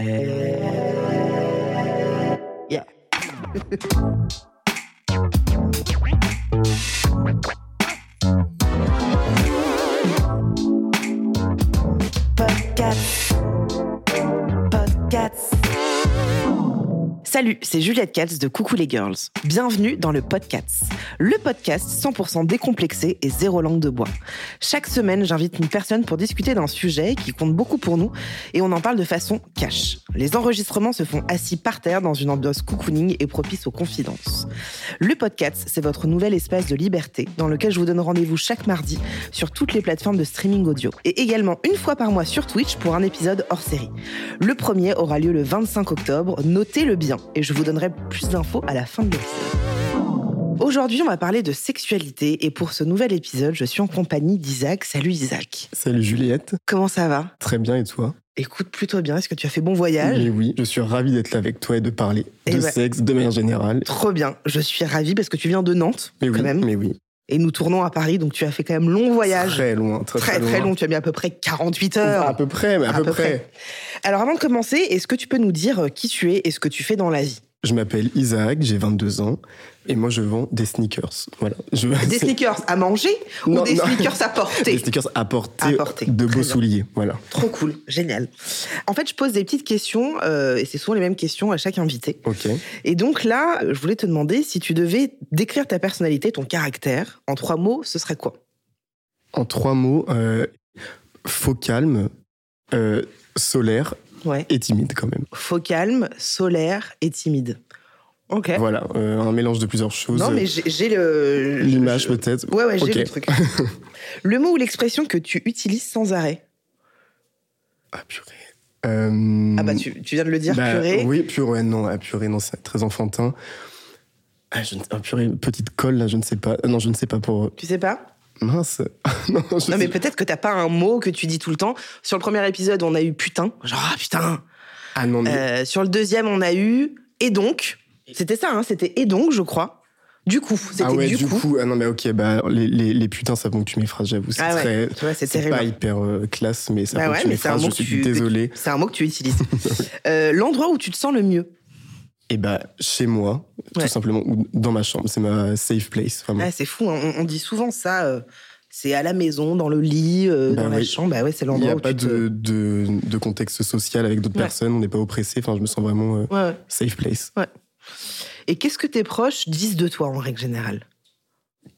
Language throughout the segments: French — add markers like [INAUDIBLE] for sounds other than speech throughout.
Eh, yeah. [LAUGHS] Salut, c'est Juliette Katz de Coucou les Girls. Bienvenue dans le Podcast. Le podcast 100% décomplexé et zéro langue de bois. Chaque semaine, j'invite une personne pour discuter d'un sujet qui compte beaucoup pour nous et on en parle de façon cash. Les enregistrements se font assis par terre dans une ambiance cocooning et propice aux confidences. Le podcast, c'est votre nouvel espace de liberté dans lequel je vous donne rendez-vous chaque mardi sur toutes les plateformes de streaming audio et également une fois par mois sur Twitch pour un épisode hors série. Le premier aura lieu le 25 octobre, notez-le bien et je vous donnerai plus d'infos à la fin de l'épisode. Aujourd'hui, on va parler de sexualité et pour ce nouvel épisode, je suis en compagnie d'Isaac. Salut Isaac. Salut Juliette. Comment ça va? Très bien et toi? Écoute plutôt bien. Est-ce que tu as fait bon voyage? Mais oui, je suis ravi d'être là avec toi et de parler Eh de ben- sexe de manière générale. Trop bien. Je suis ravie parce que tu viens de Nantes Mais oui, même. mais oui. Et nous tournons à Paris, donc tu as fait quand même long voyage. Très loin, très très, très, très loin. long. Tu as mis à peu près 48 heures. À peu près, mais à, peu, près. Alors avant de commencer, est-ce que tu peux nous dire euh, qui tu es et ce que tu fais dans la vie? Je m'appelle Isaac, j'ai 22 ans et moi je vends des sneakers. Voilà. Je... Des [LAUGHS] sneakers à manger Non, ou des non. sneakers à porter Des sneakers à porter, À porter, de beaux souliers. Voilà. Trop cool, génial. En fait, je pose des petites questions euh, et c'est souvent les mêmes questions à chaque invité. Ok. Et donc là, je voulais te demander si tu devais décrire ta personnalité, ton caractère, en trois mots, ce serait quoi? En trois mots, euh, faux calme, euh, solaire Ouais. et timide quand même. Faux calme, solaire et timide. Ok. Voilà, euh, un mélange de plusieurs choses. Non, mais j'ai le. L'image je- peut-être. Ouais, ouais, j'ai le truc. le mot ou l'expression que tu utilises sans arrêt? Ah purée. Euh, Ah bah, tu, tu viens de le dire, Bah, purée. Oui, purée, non, ah, purée, non, c'est très enfantin. Ah, je ne... ah, purée, petite colle, là, je ne sais pas. Ah, Non, je ne sais pas pour. Tu sais pas? Mince. [LAUGHS] non, mais peut-être que t'as pas un mot que tu dis tout le temps. Sur le premier épisode, on a eu putain. Genre, ah putain. Ah non, mais. Euh, sur le deuxième, on a eu et donc. C'était ça, hein, c'était et donc, je crois. Du coup, c'était ah ouais, du, coup. Ah non, mais ok, bah, les, les, les putains, ça ponctue mes phrases, j'avoue. C'est Ah ouais, très. tu c'est pas hyper euh, classe, mais ça Bah ouais, un phrases. mot Je que suis tu- désolé. C'est un mot que tu utilises. [LAUGHS] Euh, L'endroit où tu te sens le mieux. Et bah, chez moi, Ouais. tout simplement, ou dans ma chambre, c'est ma safe place, vraiment. Ah, c'est fou, hein, on, on dit souvent ça. euh, c'est à la maison, dans le lit, euh, Bah dans la chambre. Bah ouais, c'est Il n'y l'endroit a où pas tu te... de, contexte social avec d'autres Ouais. personnes, on n'est pas oppressé. Enfin, je me sens vraiment euh, safe place. Et qu'est-ce que tes proches disent de toi en règle générale?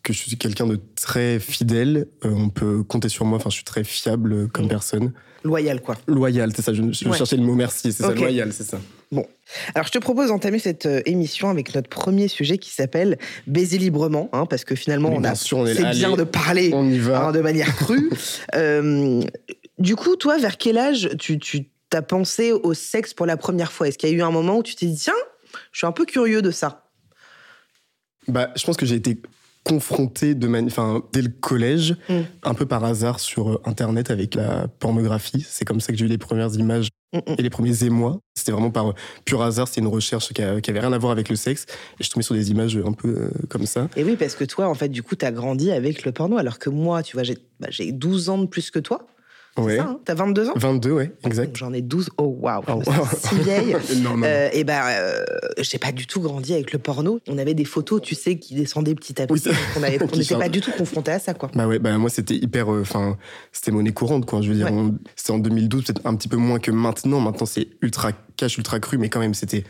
Que je suis quelqu'un de très fidèle. euh, on peut compter sur moi. Enfin, je suis très fiable comme Mm. personne. Loyal, quoi. Loyal, c'est ça. Je, je Ouais. cherchais le mot merci. C'est ça, loyal, c'est ça. Alors, je te propose d'entamer cette euh, émission avec notre premier sujet qui s'appelle Baiser librement, hein, parce que finalement, on a, sûr, on est c'est bien de parler On y va. hein, de manière crue. [LAUGHS] Euh, du coup, toi, vers quel âge tu, tu t'as pensé au sexe pour la première fois? Est-ce qu'il y a eu un moment où tu t'es dit, tiens, je suis un peu curieux de ça Bah, je pense que j'ai été confronté de enfin, dès le collège, Mm. un peu par hasard sur euh, Internet avec la pornographie. C'est comme ça que j'ai eu les premières images Mm, mm. et les premiers émois. C'était vraiment par euh, pur hasard. C'était une recherche qui, a- qui avait rien à voir avec le sexe. Et je tombais sur des images un peu euh, comme ça. Et oui, parce que toi, en fait, du coup, t'as grandi avec le porno, alors que moi, tu vois, j'ai bah, j'ai 12 ans de plus que toi. Ouais. ça, hein T'as 22 ans? 22, ouais, Donc, exact. J'en ai 12. Oh, waouh, je Oh, wow. si vieille. [LAUGHS] non, non. Euh, et ben, euh, j'ai pas du tout grandi avec le porno. On avait des photos, tu sais, qui descendaient petit à petit. Oui, on [LAUGHS] n'était pas du tout confrontés à ça, quoi. Bah ouais, bah moi c'était hyper, euh, enfin c'était monnaie courante quoi. Je veux dire, Ouais. c'était en 2012, peut-être un petit peu moins que maintenant. Maintenant c'est ultra cash, ultra cru, mais quand même c'était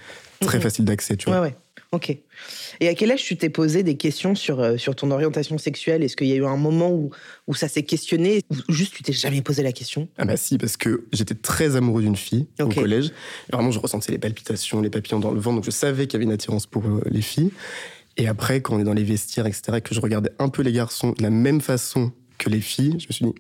très facile d'accès, tu Ouais, vois. ouais. Ok. Et à quel âge tu t'es posé des questions sur, euh, sur ton orientation sexuelle? Est-ce qu'il y a eu un moment où, où ça s'est questionné ou juste tu t'es jamais posé la question? Ah bah si, parce que j'étais très amoureux d'une fille au collège. Et vraiment, je ressentais les palpitations, les papillons dans le ventre, donc je savais qu'il y avait une attirance pour euh, les filles. Et après, quand on est dans les vestiaires, etc., que je regardais un peu les garçons de la même façon que les filles, je me suis dit,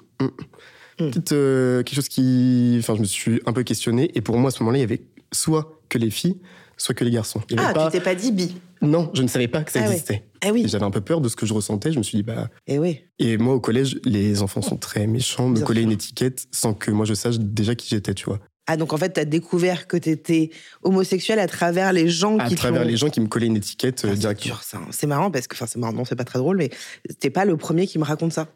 Hum. Peut-être euh, quelque chose qui. Enfin, je me suis un peu questionné. Et pour moi, à ce moment-là, il y avait soit que les filles, soit que les garçons. Il y avait Ah, pas... tu t'es pas dit bi. Non, je ne savais pas que ça Ah existait. Ah oui. J'avais un peu peur de ce que je ressentais. Je me suis dit, bah. Et oui. Et moi, au collège, les enfants sont très méchants, me coller une étiquette sans que moi je sache déjà qui j'étais, tu vois. Ah, donc en fait, t'as découvert que t'étais homosexuel à travers les gens À qui travers les gens qui me collaient une étiquette euh, Ah, directement. hein. C'est marrant parce que, enfin, c'est marrant, non, c'est pas très drôle, mais t'es pas le premier qui me raconte ça.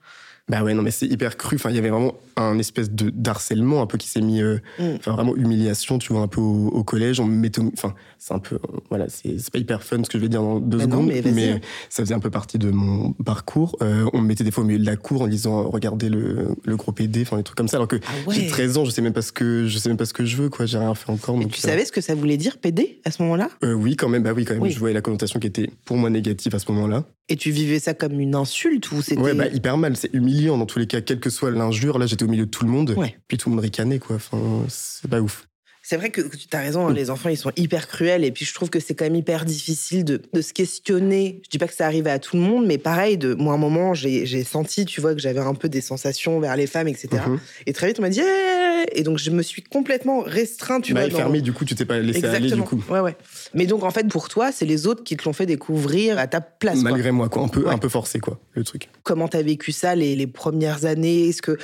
Bah ouais, non, mais c'est hyper cru. Enfin, il y avait vraiment un espèce de d'harcèlement un peu qui s'est mis. euh, Mm. Enfin, vraiment humiliation, tu vois, un peu au, au collège. On me mettait. Enfin, c'est un peu. euh, Voilà, c'est pas hyper fun ce que je vais dire dans deux Bah non, secondes. mais ça faisait un peu partie de mon parcours. Euh, on me mettait des fois au milieu de la cour en disant regardez le, le gros PD, enfin des trucs comme ça. Alors que Ah ouais. j'ai 13 ans, je sais même pas ce que je sais même pas ce que je veux, quoi. J'ai rien fait encore. Donc, tu savais ce que ça voulait dire, PD, à ce moment-là? Oui, quand même. Bah oui, quand même. Oui. Je voyais la connotation qui était pour moi négative à ce moment-là. Et tu vivais ça comme une insulte ou c'était. Ouais, bah hyper mal. C'est humiliant dans tous les cas, quelle que soit l'injure. Là, j'étais au milieu de tout le monde. Ouais. Puis tout le monde ricanait, quoi. Enfin, c'est pas ouf. C'est vrai que tu as raison, hein, les enfants, ils sont hyper cruels. Et puis, je trouve que c'est quand même hyper difficile de, de se questionner. Je dis pas que ça arrive à tout le monde, mais pareil, de, moi, à un moment, j'ai senti, tu vois, que j'avais un peu des sensations vers les femmes, etc. Mhm. Et très vite, on m'a dit, Eh et donc, je me suis complètement restreint, tu bah, vois. dans- fermé, du coup, tu t'es pas laissé aller, du Exactement. coup. Ouais, ouais. Mais donc, en fait, pour toi, c'est les autres qui te l'ont fait découvrir à ta place. quoi. Malgré moi, quoi. Un peu, Ouais. un peu forcé, quoi, le truc. Comment t'as vécu ça les, les premières années? Est-ce que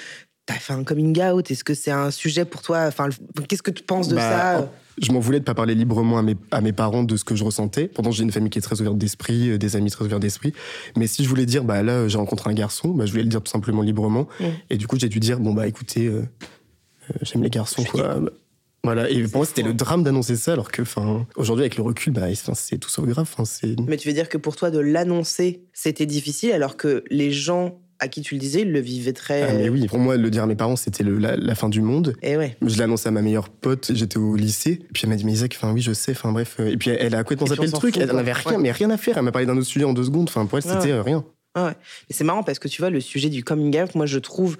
t'as fait un coming out? Est-ce que c'est un sujet pour toi? Enfin, qu'est-ce que tu penses de Bah, ça? Je m'en voulais de pas parler librement à mes, à mes parents de ce que je ressentais. Pourtant, j'ai une famille qui est très ouverte d'esprit, euh, des amis très ouverts d'esprit. Mais si je voulais dire, bah là, j'ai rencontré un garçon, bah, je voulais le dire tout simplement librement. Mm. Et du coup, j'ai dû dire, bon, bah écoutez, euh, euh, j'aime les garçons, quoi. Voilà, et pour moi, c'était le drame d'annoncer ça, alors que, enfin, aujourd'hui, avec le recul, bah, c'est tout sauf grave. Mais tu veux dire que pour toi, de l'annoncer, c'était difficile, alors que les gens à qui tu le disais, ils le vivaient très. Ah, mais oui, pour moi, le dire à mes parents, c'était la, la fin du monde. Et ouais. Je l'ai annoncé à ma meilleure pote, j'étais au lycée, puis elle m'a dit, mais Isaac, enfin oui, je sais, enfin bref. euh, Et puis elle a complètement zappé le truc, fout, elle n'avait rien, Ouais. mais rien à faire. Elle m'a parlé d'un autre sujet en deux secondes, enfin pour elle, c'était euh, rien. Ah ouais. Mais c'est marrant parce que tu vois, le sujet du coming out, moi, je trouve.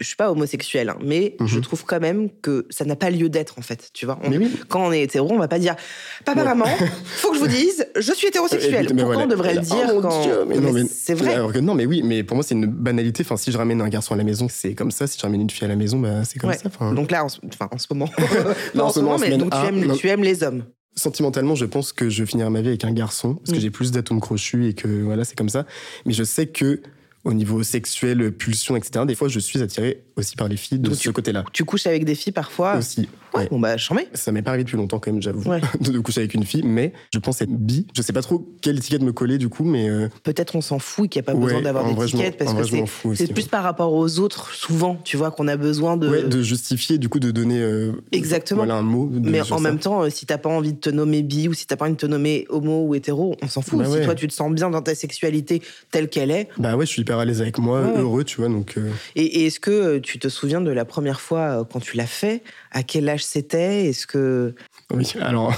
Je suis pas homosexuel, hein, mais Mhm. je trouve quand même que ça n'a pas lieu d'être, en fait. Tu vois, On- Mais oui. quand on est hétéro, on va pas dire Papa, Ouais. maman, faut que je vous dise, je suis hétérosexuel. Mais Pourquoi voilà. on devrait le Oh dire mon quand. Dieu, mais c'est vrai. Alors que non, mais oui, mais pour moi, c'est une banalité. Enfin, si je ramène un garçon à la maison, c'est comme ça. Si je ramène une fille à la maison, bah, c'est comme Ouais. ça. Donc là, en, ce- enfin, en ce moment. [LAUGHS] En ce moment, en mais semaine donc tu un, aimes, non. tu aimes les hommes. sentimentalement, je pense que je finirai ma vie avec un garçon parce que Mm. j'ai plus d'atomes crochus et que voilà, c'est comme ça. Mais je sais que au niveau sexuel, pulsion, etc., des fois, je suis attiré aussi par les filles de Donc ce tu- côté-là. Tu couches avec des filles parfois. Aussi. Ouais, ouais. Bon, bah, j'en mets. Ça m'est pas arrivé depuis longtemps quand même, j'avoue, Ouais. [LAUGHS] de, coucher avec une fille, mais je pense être bi. Je sais pas trop quelle étiquette me coller du coup, mais euh, Peut-être on s'en fout et qu'il n'y a pas ouais, besoin d'avoir d'étiquette parce que c'est. fous aussi, C'est plus par rapport aux autres, souvent, tu vois, qu'on a besoin de. Ouais, de justifier, du coup, de donner euh, Exactement. voilà, un mot. de- Mais en ça. même temps, euh, si t'as pas envie de te nommer bi ou si t'as pas envie de te nommer homo ou hétéro, on s'en fout. Bah si toi tu te sens bien dans ta sexualité telle qu'elle est. Bah ouais, je suis hyper à l'aise avec moi, heureux, tu vois, donc. Et, et est-ce que euh, tu te souviens de la première fois euh, quand tu l'as fait? À quel âge c'était? Est-ce que Oui, alors,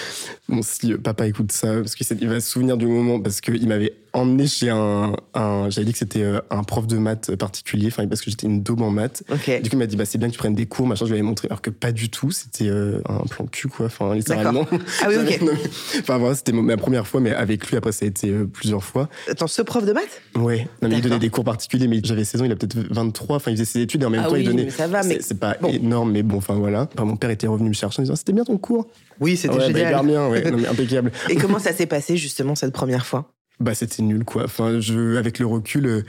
[LAUGHS] bon, si papa écoute ça, parce qu'il va se souvenir du moment, parce qu'il m'avait emmené chez un. un J'avais dit que c'était euh, un prof de maths particulier, enfin, parce que j'étais une daube en maths. Du coup, il m'a dit, bah, c'est bien que tu prennes des cours, machin, je lui avais montré, alors que pas du tout, c'était euh, un plan cul, quoi, enfin, littéralement. Ah oui, [LAUGHS] ok. Enfin, voilà, c'était ma première fois, mais avec lui, après, ça a été euh, plusieurs fois. Attends, ce prof de maths? Ouais, non, mais il donnait des cours particuliers, mais j'avais 16 ans, il a peut-être 23, enfin, il faisait ses études et en même Ah temps, oui, il donnait. mais ça va, mais- C'est- pas Bon. énorme, mais bon, enfin, voilà. Enfin, mon père était revenu me chercher en disant, c'était bien ton cours. Oui, c'était ouais, bah, génial. hyper bien, ouais, non, mais [LAUGHS] impeccable. Et comment ça s'est passé justement cette première fois? Bah, c'était nul, quoi. Enfin, je, avec le recul, euh,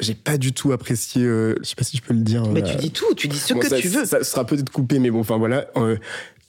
j'ai pas du tout apprécié. euh, je sais pas si je peux le dire. Mais euh, tu dis tout, tu dis ce bon, que ça, tu veux. Ça sera peut-être coupé, mais bon, enfin voilà. euh,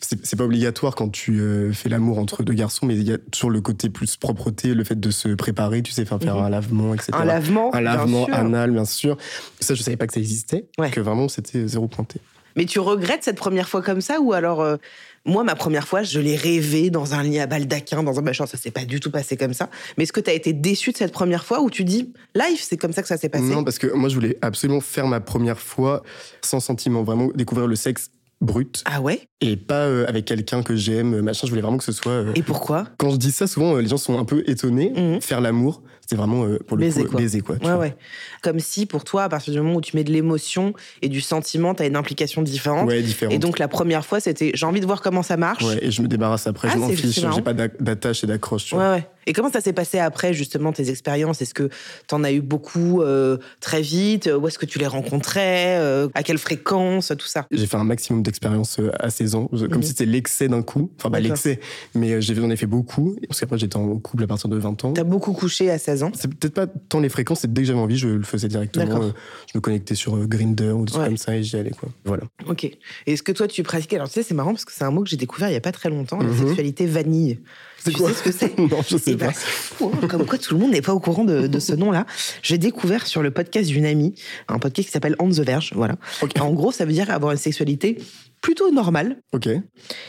c'est pas obligatoire quand tu fais l'amour entre deux garçons, mais il y a toujours le côté plus propreté, le fait de se préparer, tu sais, enfin, faire Mhm. un lavement, etc. Un lavement, Un lavement anal, bien sûr. Ça, je savais pas que ça existait, Ouais. que vraiment c'était zéro pointé. Mais tu regrettes cette première fois comme ça ou alors euh, moi ma première fois je l'ai rêvé dans un lit à baldaquin dans un machin ça s'est pas du tout passé comme ça. Mais est-ce que tu as été déçu de cette première fois ou tu dis live c'est comme ça que ça s'est passé? Non, parce que moi, je voulais absolument faire ma première fois sans sentiment, vraiment découvrir le sexe brut Ah ouais? Et pas euh, avec quelqu'un que j'aime, machin. Je voulais vraiment que ce soit. euh, Et pourquoi? Quand je dis ça, souvent, euh, les gens sont un peu étonnés. Mhm. Faire l'amour, c'était vraiment euh, pour le Baiser, coup quoi. baiser quoi. tu Ouais, vois. ouais. Comme si pour toi, à partir du moment où tu mets de l'émotion et du sentiment, tu as une implication différente. Ouais. Et donc la première fois, c'était j'ai envie de voir comment ça marche. Ouais, et je me débarrasse après, Ah, je m'en fiche, j'ai pas d'attache et d'accroche. Ouais, ouais. Et comment ça s'est passé après, justement, tes expériences? Est-ce que tu en as eu beaucoup euh, très vite? Où est-ce que tu les rencontrais? Euh, À quelle fréquence? Tout ça. J'ai fait un maximum d'expérience euh, à 16 ans, comme Mhm. si c'était l'excès d'un coup. Enfin, D'accord. l'excès, mais j'en ai fait beaucoup. Parce qu'après, j'étais en couple à partir de 20 ans. T'as beaucoup couché à 16 C'est peut-être pas tant les fréquences, c'est dès que j'avais envie, je le faisais directement. Euh, Je me connectais sur euh, Grindr ou des trucs Ouais. comme ça et j'y allais, quoi. Voilà. Ok. Et est-ce que toi, tu pratiquais Alors, tu sais, c'est marrant parce que c'est un mot que j'ai découvert il y a pas très longtemps, la Mhm. sexualité vanille. C'est tu quoi sais ce que c'est [LAUGHS] Non, je sais Eh ben, pas. fou, hein, comme quoi tout le monde n'est pas au courant de, de ce nom-là. J'ai découvert sur le podcast d'une amie, un podcast qui s'appelle On the Verge, voilà. En gros, ça veut dire avoir une sexualité plutôt normale. Ok.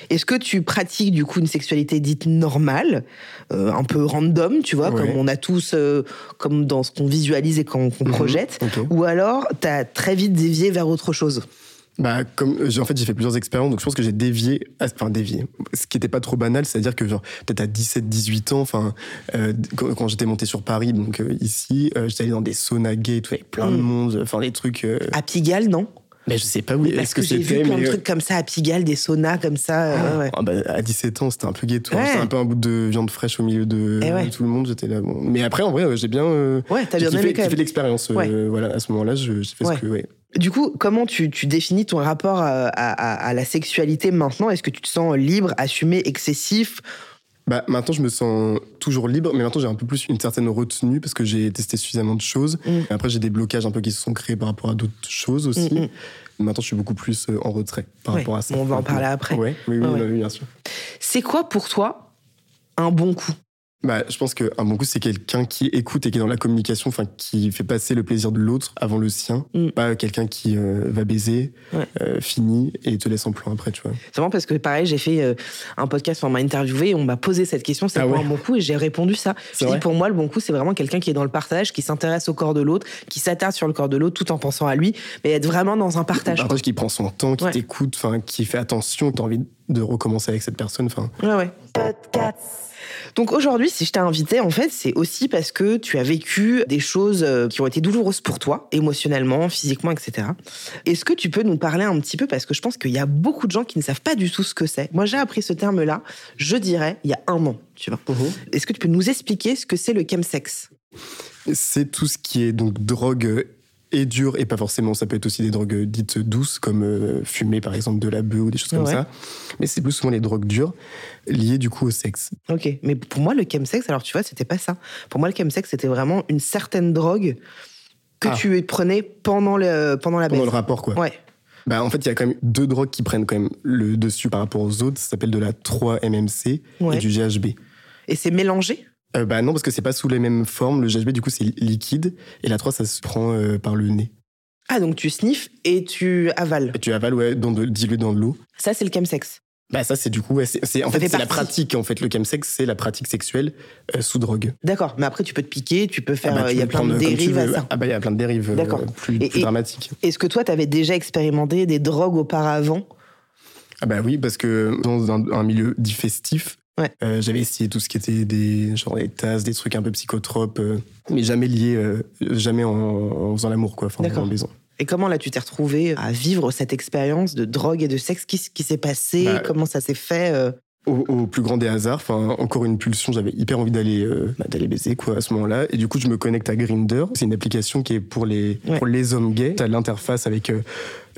Est-ce que tu pratiques du coup une sexualité dite normale, euh, un peu random, tu vois, Ouais. comme on a tous, euh, comme dans ce qu'on visualise et qu'on Mhm. projette, ou alors t'as très vite dévié vers autre chose? Bah, comme en fait, j'ai fait plusieurs expériences, donc je pense que j'ai dévié, à- enfin dévié. Ce qui était pas trop banal, c'est-à-dire que genre peut-être à 17, 18 ans, enfin euh, quand, quand j'étais monté sur Paris, donc euh, ici, euh, j'étais allé dans des saunas gays, et tout avec plein de Mm. monde, enfin des trucs. À Pigalle, non? Mais je sais pas où Parce est-ce que, que j'ai vu plein de trucs comme ça à Pigalle, des saunas comme ça. euh, ouais. Ah bah, à 17 ans, c'était un peu ghetto. Ouais. C'était un peu un bout de viande fraîche au milieu de, Eh ouais. de tout le monde. J'étais là. Bon. Mais après, en vrai, j'ai bien. Ouais, t'as bien aimé kiffé, quand kiffé même. l'expérience. euh, voilà, à ce moment-là, je- j'ai fait ce que. Du coup, comment tu, tu définis ton rapport à, à- à- à la sexualité maintenant? Est-ce que tu te sens libre, assumé, excessif? Bah, maintenant, je me sens toujours libre, mais maintenant, j'ai un peu plus une certaine retenue parce que j'ai testé suffisamment de choses. Mm. Et après, j'ai des blocages un peu qui se sont créés par rapport à d'autres choses aussi. Mm, mm. Maintenant, je suis beaucoup plus euh, en retrait par Ouais, rapport à ça. on va en parler après. Ouais, oui, oui, Ouais, ouais. oui, bien sûr. C'est quoi pour toi un bon coup? Bah, je pense qu'un bon coup, c'est quelqu'un qui écoute et qui est dans la communication, enfin, qui fait passer le plaisir de l'autre avant le sien. Mm. Pas quelqu'un qui euh, va baiser, Ouais. euh, finit et te laisse en plan après, tu vois. C'est vraiment parce que pareil, j'ai fait euh, un podcast, on m'a interviewé, et on m'a posé cette question, c'est Ah quoi ouais un bon coup Et j'ai répondu ça. Je dis pour moi, le bon coup, c'est vraiment quelqu'un qui est dans le partage, qui s'intéresse au corps de l'autre, qui s'attarde sur le corps de l'autre tout en pensant à lui, mais être vraiment dans un partage. Un partage qui prend son temps, qui Ouais. t'écoute, enfin, qui fait attention, qui a envie de recommencer avec cette personne. Enfin, Ouais, ouais. Donc aujourd'hui, si je t'ai invité, en fait, c'est aussi parce que tu as vécu des choses euh, qui ont été douloureuses pour toi, émotionnellement, physiquement, etc. Est-ce que tu peux nous parler un petit peu, parce que je pense qu'il y a beaucoup de gens qui ne savent pas du tout ce que c'est. Moi, j'ai appris ce terme-là, je dirais, il y a un an, tu vois. Est-ce que tu peux nous expliquer ce que c'est le chemsex? C'est tout ce qui est donc drogue et dure, et pas forcément, ça peut être aussi des drogues dites douces, comme euh, fumer par exemple de la bœuf ou des choses comme Ouais. ça. Mais c'est plus souvent les drogues dures liées du coup au sexe. Ok, mais pour moi, le chemsex, alors tu vois, c'était pas ça. Pour moi, le chemsex, c'était vraiment une certaine drogue que Ah. tu prenais pendant, le, pendant la Pendant baisse. le rapport, quoi. Ouais. Bah, en fait, il y a quand même deux drogues qui prennent quand même le dessus par rapport aux autres. Ça s'appelle de la 3-MMC Ouais. et du GHB. Et c'est mélangé? Euh, bah non, parce que c'est pas sous les mêmes formes. Le GHB, du coup, c'est liquide. Et la 3, ça se prend euh, par le nez. Ah, donc tu sniffes et tu avales. Et tu avales, ouais, dans de, dilué dans de l'eau. Ça, c'est le chemsex. Bah ça, c'est du coup, ouais, c'est, en Ça fait, fait c'est la pratique. En fait, le chemsex, c'est la pratique sexuelle euh, sous drogue. D'accord, mais après, tu peux te piquer, tu peux faire. Ah bah, euh, Il y a plein de dérives à ça. Ah bah, il y a plein de dérives euh, D'accord. plus, Et- plus et- dramatiques. Est-ce que toi, tu avais déjà expérimenté des drogues auparavant? Ah bah oui, parce que dans un, un milieu dit festif, Ouais. euh, j'avais essayé tout ce qui était des genre des tasses, des trucs un peu psychotropes, euh, mais jamais liés, euh, jamais en, en faisant l'amour, quoi, enfin en baisant. Et comment là, tu t'es retrouvé à vivre cette expérience de drogue et de sexe? Qu'est-ce qui s'est passé? Bah, Comment ça s'est fait Au, au plus grand des hasards, enfin encore une pulsion, j'avais hyper envie d'aller euh, bah, d'aller baiser quoi à ce moment-là, et du coup je me connecte à Grinder. C'est une application qui est pour les Ouais. pour les hommes gays. T'as l'interface avec euh,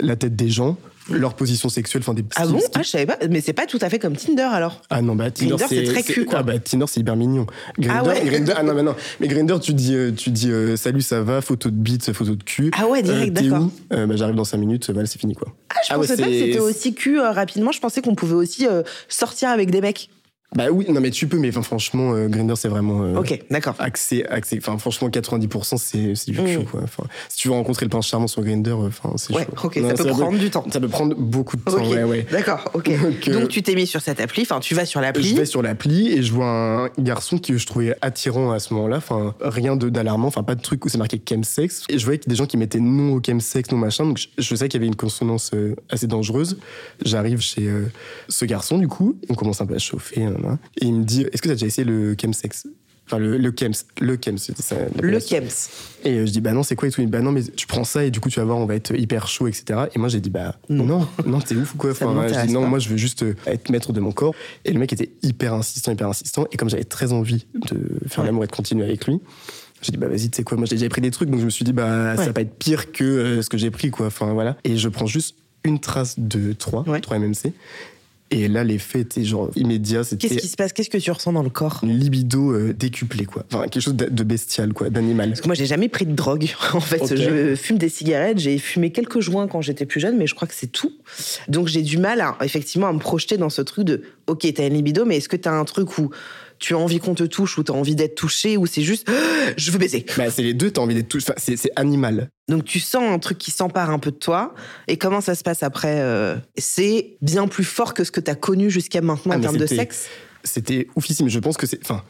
la tête des gens, leur position sexuelle, enfin des Ah bon? Ah, je savais pas. Mais c'est pas tout à fait comme Tinder alors. Ah non, bah Tinder, Grindr, c'est très cul, quoi. Ah bah Tinder, c'est hyper mignon. Grinder, Ah ouais Grindr- ah non, mais non. Mais Grinder, tu dis, euh, tu dis euh, salut, ça va, photo de bite, photo de cul. Ah ouais, direct, Euh, d'accord. Euh, bah, J'arrive dans 5 minutes, voilà, c'est fini quoi. Ah, je Ah ouais, pensais pas que c'était aussi cul rapidement. Je pensais qu'on pouvait aussi sortir avec des mecs. Bah oui, non mais tu peux, mais enfin, franchement, euh, Grinder, c'est vraiment. euh, Ok, d'accord. Accès, accès, enfin franchement 90% c'est c'est du Mm. chaud quoi. Enfin, si tu veux rencontrer le prince charmant sur Grinder, enfin c'est Ouais, chaud. ok, Non, ça peut prendre du temps. Ça peut prendre beaucoup de temps, ouais ouais. D'accord, ok. [LAUGHS] Donc, euh, Donc tu t'es mis sur cette appli, enfin tu vas sur l'appli. Je vais sur l'appli et je vois un garçon que je trouvais attirant à ce moment-là. Enfin, rien d'alarmant, enfin pas de truc où c'est marqué chemsex. Et je voyais des gens qui mettaient non au chemsex, non machin. Donc je, je sais qu'il y avait une consonance euh, assez dangereuse. J'arrive chez euh, ce garçon du coup, on commence un peu à chauffer, nan, nan. et il me dit Est-ce que tu as déjà essayé le chemsex Enfin, le, le Kems. Le Kems, ça. Le. Kems. Et euh, je dis, bah non, c'est quoi et tout Il dit, bah non, mais tu prends ça et du coup, tu vas voir, on va être hyper chaud, etc. Et moi, j'ai dit, bah Non. non, non, t'es ouf ou quoi? [LAUGHS] Enfin, Je dis, non, pas. moi, je veux juste euh, être maître de mon corps. Et le mec était hyper insistant, hyper insistant. Et comme j'avais très envie de faire Ouais. l'amour et de continuer avec lui, j'ai dit, bah vas-y, tu sais quoi, moi, j'ai déjà pris des trucs, donc je me suis dit, bah ça va pas être pire que euh, ce que j'ai pris, quoi. Enfin, voilà. Et je prends juste une trace de 3, Ouais. 3 MMC. Et là, l'effet était genre immédiat. Qu'est-ce qui se passe? Qu'est-ce que tu ressens dans le corps? une libido euh, décuplée, quoi. Enfin, quelque chose de bestial, quoi, d'animal. Parce que moi, j'ai jamais pris de drogue. [LAUGHS] En fait, je fume des cigarettes. J'ai fumé quelques joints quand j'étais plus jeune, mais je crois que c'est tout. Donc, j'ai du mal, à, effectivement, à me projeter dans ce truc de OK, t'as une libido, mais est-ce que t'as un truc où tu as envie qu'on te touche, ou t'as envie d'être touché, ou c'est juste [GASPS] je veux baiser Bah, c'est les deux, t'as envie d'être tout. Enfin, c'est c'est animal. Donc, tu sens un truc qui s'empare un peu de toi. Et comment ça se passe après euh, C'est bien plus fort que ce que t'as connu jusqu'à maintenant Ah, en termes de sexe? C'était oufissime. Je pense que c'est. Enfin,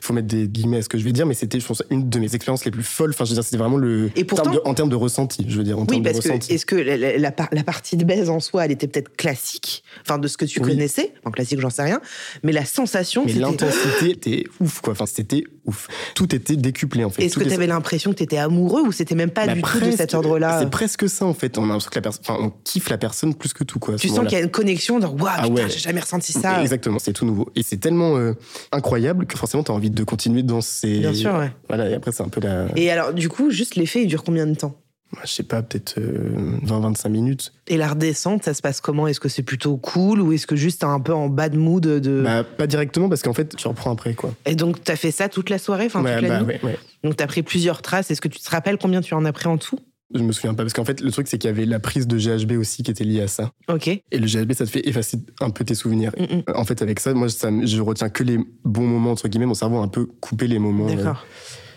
il faut mettre des guillemets à ce que je vais dire, mais c'était, je pense, une de mes expériences les plus folles. Enfin, je veux dire, c'était vraiment le. Et pourtant- en termes de, en termes de ressenti, je veux dire, en Oui, termes de parce que est-ce que la, la- la par- la partie de baise en soi, elle était peut-être classique, enfin de ce que tu Oui. connaissais, en classique j'en sais rien, mais la sensation, Mais l'intensité était ouf, quoi. Enfin, c'était ouf. Tout était décuplé, en fait. Est-ce que tu avais l'impression que tu étais amoureux ou c'était même pas Bah, du tout de cet ordre-là C'est presque ça, en fait. On a l'impression que la personne. Enfin, on kiffe la personne plus que tout, quoi. Tu sens qu'il y a une connexion, genre, waouh, Ah putain, ouais. j'ai jamais ressenti ça. Exactement, c'est tout nouveau. Et c'est tellement euh, incroyable que forcément, t'as envie de continuer dans ces. Bien sûr, ouais. Voilà, et après, c'est un peu la. Et alors, du coup, juste l'effet, il dure combien de temps? Je sais pas, peut-être euh, 20-25 minutes. Et la redescente, ça se passe comment? Est-ce que c'est plutôt cool ou est-ce que juste t'es un peu en bad mood de... Bah, pas directement, parce qu'en fait, tu reprends après, quoi. Et donc, t'as fait ça toute la soirée, enfin Ouais, toute la bah, nuit? ouais, ouais. Donc, t'as pris plusieurs traces. Est-ce que tu te rappelles combien tu en as pris en tout? Je me souviens pas, parce qu'en fait, le truc, c'est qu'il y avait la prise de GHB aussi qui était liée à ça. Ok. Et le GHB, ça te fait effacer un peu tes souvenirs. Mm, mm. En fait, avec ça, moi, ça, je retiens que les bons moments, entre guillemets. Mon cerveau a un peu coupé les moments. euh, D'accord.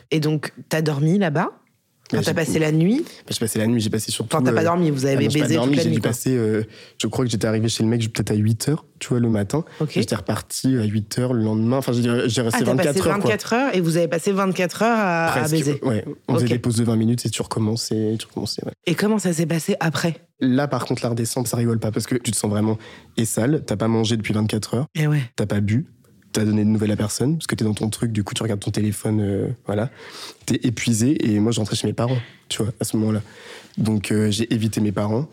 Et donc, t'as dormi là-bas? Quand t'as passé la nuit bah, J'ai passé la nuit, j'ai passé surtout. Enfin, t'as pas euh, dormi, vous ah avez non, j'ai pas baisé dormi, toute la j'ai nuit. dû passer, euh, je crois que j'étais arrivé chez le mec peut-être à 8h, tu vois, le matin. Ok. J'étais reparti à 8h le lendemain. Enfin, j'ai resté Ah, t'as 24 passé heures. quoi. 24 heures et vous avez passé 24 heures à, à Presque. baiser. Ouais, on Ok. faisait des pauses de 20 minutes et tu recommençais, tu recommençais. ouais. Et comment ça s'est passé après? Là, par contre, la redescente, ça rigole pas parce que tu te sens vraiment et sale. T'as pas mangé depuis 24 heures, Et ouais. t'as pas bu, t'as donné de nouvelles à personne parce que t'es dans ton truc. Du coup, tu regardes ton téléphone, euh, voilà. T'es épuisé et moi, je rentrais chez mes parents, tu vois, à ce moment-là. Donc, euh, j'ai évité mes parents.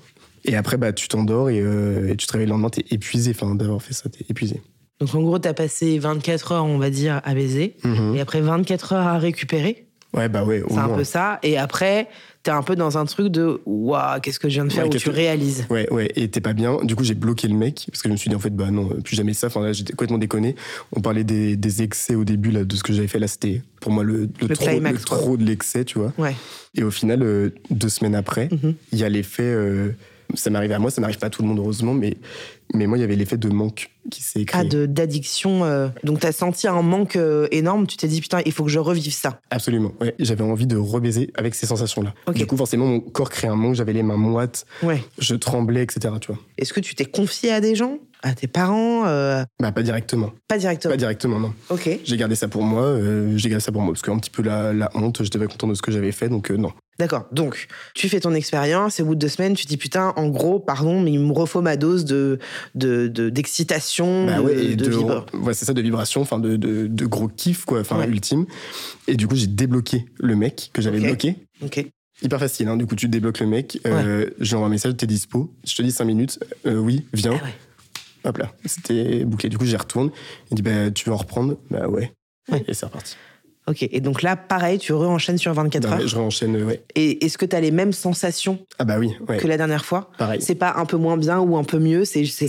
Et après, bah, tu t'endors et, euh, et tu te réveilles le lendemain, t'es épuisé. Enfin, d'avoir fait ça, t'es épuisé. Donc en gros, t'as passé 24 heures, on va dire, à baiser. Mhm. Et après 24 heures à récupérer. Ouais, bah ouais, C'est un moins. peu ça. Et après, t'es un peu dans un truc de waouh, qu'est-ce que je viens de faire Ouais, où tu que- réalises. Ouais, ouais, et t'es pas bien. Du coup, j'ai bloqué le mec parce que je me suis dit en fait, bah non, plus jamais ça. Enfin là, j'étais complètement déconné. On parlait des, des excès au début là, de ce que j'avais fait là. C'était pour moi le, le Le trop, climax, le trop de l'excès, tu vois. Ouais. Et au final, euh, deux semaines après, il Mhm. y a l'effet. euh, ça m'arrive à moi, ça n'arrive pas à tout le monde heureusement, mais mais moi, il y avait l'effet de manque qui s'est créé. Ah, de- d'addiction. euh. Donc t'as senti un manque euh, énorme. Tu t'es dit putain, il faut que je revive ça. Absolument. Ouais, j'avais envie de rebaiser avec ces sensations-là. Du coup, forcément, mon corps crée un manque. J'avais les mains moites, Ouais. je tremblais, etc. Tu vois. Est-ce que tu t'es confié à des gens À tes parents euh, Bah pas directement. Pas directement. Pas directement, non. Ok. J'ai gardé ça pour moi, j'ai gardé ça pour moi, parce qu'un petit peu la, la honte, j'étais pas content de ce que j'avais fait, donc non. D'accord. Donc, tu fais ton expérience et au bout de deux semaines, tu te dis putain, en gros, pardon, mais il me refaut ma dose de de- de- d'excitation, Bah de, ouais, de de, ouais, c'est ça, de vibration, enfin de, de, de gros kiff, quoi, enfin Ouais. ultime. Et du coup, j'ai débloqué le mec que j'avais bloqué. Ok. Hyper facile, hein. du coup, tu débloques le mec, euh, je lui envoie un message, t'es dispo, je te dis 5 minutes, euh, oui, viens. Ah. Hop là, c'était bouclé. Du coup, j'y retourne, il dit, bah, tu veux en reprendre? Bah ouais. Ouais. Et c'est reparti. Ok. Et donc là, pareil, tu re-enchaînes sur 24 Bah heures. je réenchaîne, euh, ouais. Et est-ce que tu as les mêmes sensations Ah bah oui, ouais, que la dernière fois pareil. C'est pas un peu moins bien ou un peu mieux, c'est [LAUGHS] c'est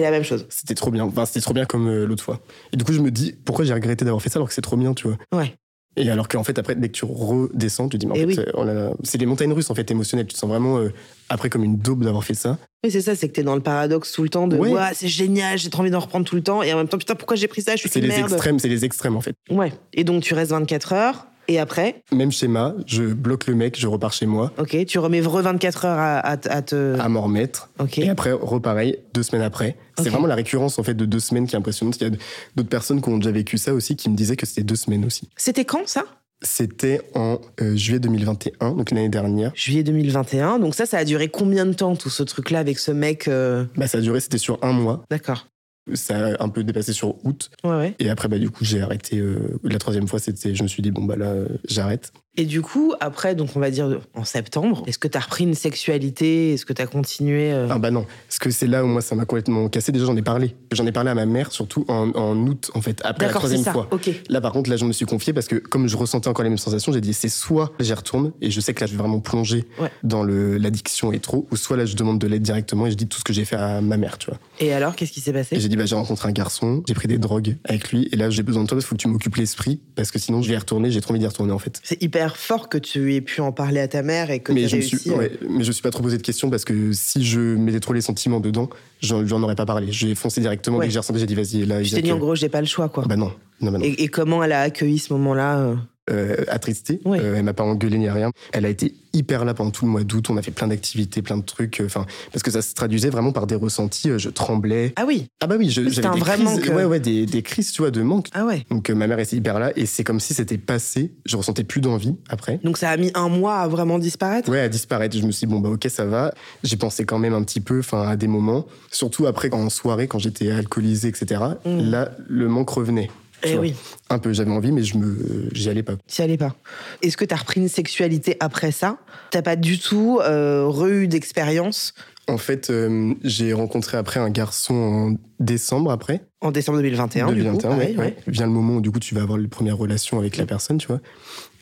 la même chose. C'était trop bien. Enfin, c'était trop bien comme euh, l'autre fois. Et du coup, je me dis, pourquoi j'ai regretté d'avoir fait ça alors que c'est trop bien, tu vois? Ouais. Et alors qu'en fait, après, dès que tu redescends, tu te dis, mais en Eh fait, oui. euh, oh c'est des montagnes russes, en fait, émotionnelles. Tu te sens vraiment, euh, après, comme une daube d'avoir fait ça. Oui, c'est ça, c'est que t'es dans le paradoxe tout le temps de Ouais. C'est génial, j'ai trop envie d'en reprendre tout le temps et en même temps putain pourquoi j'ai pris ça, je suis C'est les merde. extrêmes, c'est les extrêmes, en fait. Ouais. Et donc tu restes 24 heures et après, Même schéma, je bloque le mec, je repars chez moi, ok, tu remets re 24 heures à, à, à te. à m'en remettre. ok. Et après, repareil, deux semaines après. C'est vraiment la récurrence, en fait, de deux semaines qui est impressionnante. Il y a d'autres personnes qui ont déjà vécu ça aussi, qui me disaient que c'était deux semaines aussi. C'était quand ça? C'était en euh, juillet 2021, donc l'année dernière. Juillet 2021. Donc ça, ça a duré combien de temps tout ce truc-là avec ce mec euh, Bah, ça a duré, c'était sur un mois. D'accord. Ça a un peu dépassé sur août. Ouais, ouais. Et après, bah, du coup, j'ai arrêté. euh, la troisième fois, c'était, je me suis dit, bon, bah là, euh, j'arrête. Et du coup, après, donc on va dire en septembre, est-ce que tu as repris une sexualité? Est-ce que tu as continué euh, Ah bah non, parce que c'est là où moi, ça m'a complètement cassé. Déjà, j'en ai parlé. J'en ai parlé à ma mère, surtout en, en août, en fait, après la D'accord, c'est troisième ça. fois. Ok. Là, par contre, là, je me suis confié parce que comme je ressentais encore les mêmes sensations, j'ai dit c'est soit j'y retourne et je sais que là, je vais vraiment plonger Ouais. dans l'addiction et trop, ou soit là, je demande de l'aide directement et je dis tout ce que j'ai fait à ma mère, tu vois. Et alors, qu'est-ce qui s'est passé? J'ai dit bah j'ai rencontré un garçon, j'ai pris des drogues avec lui et là, j'ai besoin de toi parce qu'il faut que tu m'occupes l'esprit parce que sinon, je vais y retourner. J'ai trop envie d'y retourner en fait. C'est hyper fort que tu aies pu en parler à ta mère et que tu Mais aies je, me réussi. suis, euh, ouais, mais je suis pas trop posé de questions parce que si je mettais trop les sentiments dedans, j'en j'en aurais pas parlé. J'ai foncé directement Ouais. dès que j'ai ressenti, j'ai dit vas-y, là, Tu t'es Isaac, dit en euh, gros, j'ai pas le choix, quoi. Bah non, non, bah non. Et, et comment elle a accueilli ce moment-là euh euh, attristé. Ouais. Euh, elle m'a pas engueulé ni rien. Elle a été hyper là pendant tout le mois d'août. On a fait plein d'activités, plein de trucs. euh, Enfin, parce que ça se traduisait vraiment par des ressentis. euh, Je tremblais. Ah oui, Ah bah oui, j'avais des crises. euh. Ouais, ouais, des, des crises, tu vois, de manque. ah ouais. Donc euh, ma mère était hyper là et c'est comme si c'était passé. Je ressentais plus d'envie après. Donc ça a mis un mois à vraiment disparaître? Ouais, à disparaître. Je me suis dit, bon, bah, ok, ça va. J'ai pensé quand même un petit peu, enfin, à des moments. Surtout après, en soirée, quand j'étais alcoolisé, etc. Mm. Là, le manque revenait. Eh oui, Un peu, j'avais envie, mais je me, j'y allais pas. tu allais pas. Est-ce que tu as repris une sexualité après ça? T'as pas du tout euh, re-eu d'expérience? En fait, euh, j'ai rencontré après un garçon en décembre après. en décembre 2021, du coup 2021, pareil, ouais, ouais. Vient le moment où du coup tu vas avoir les premières relations avec la personne, tu vois.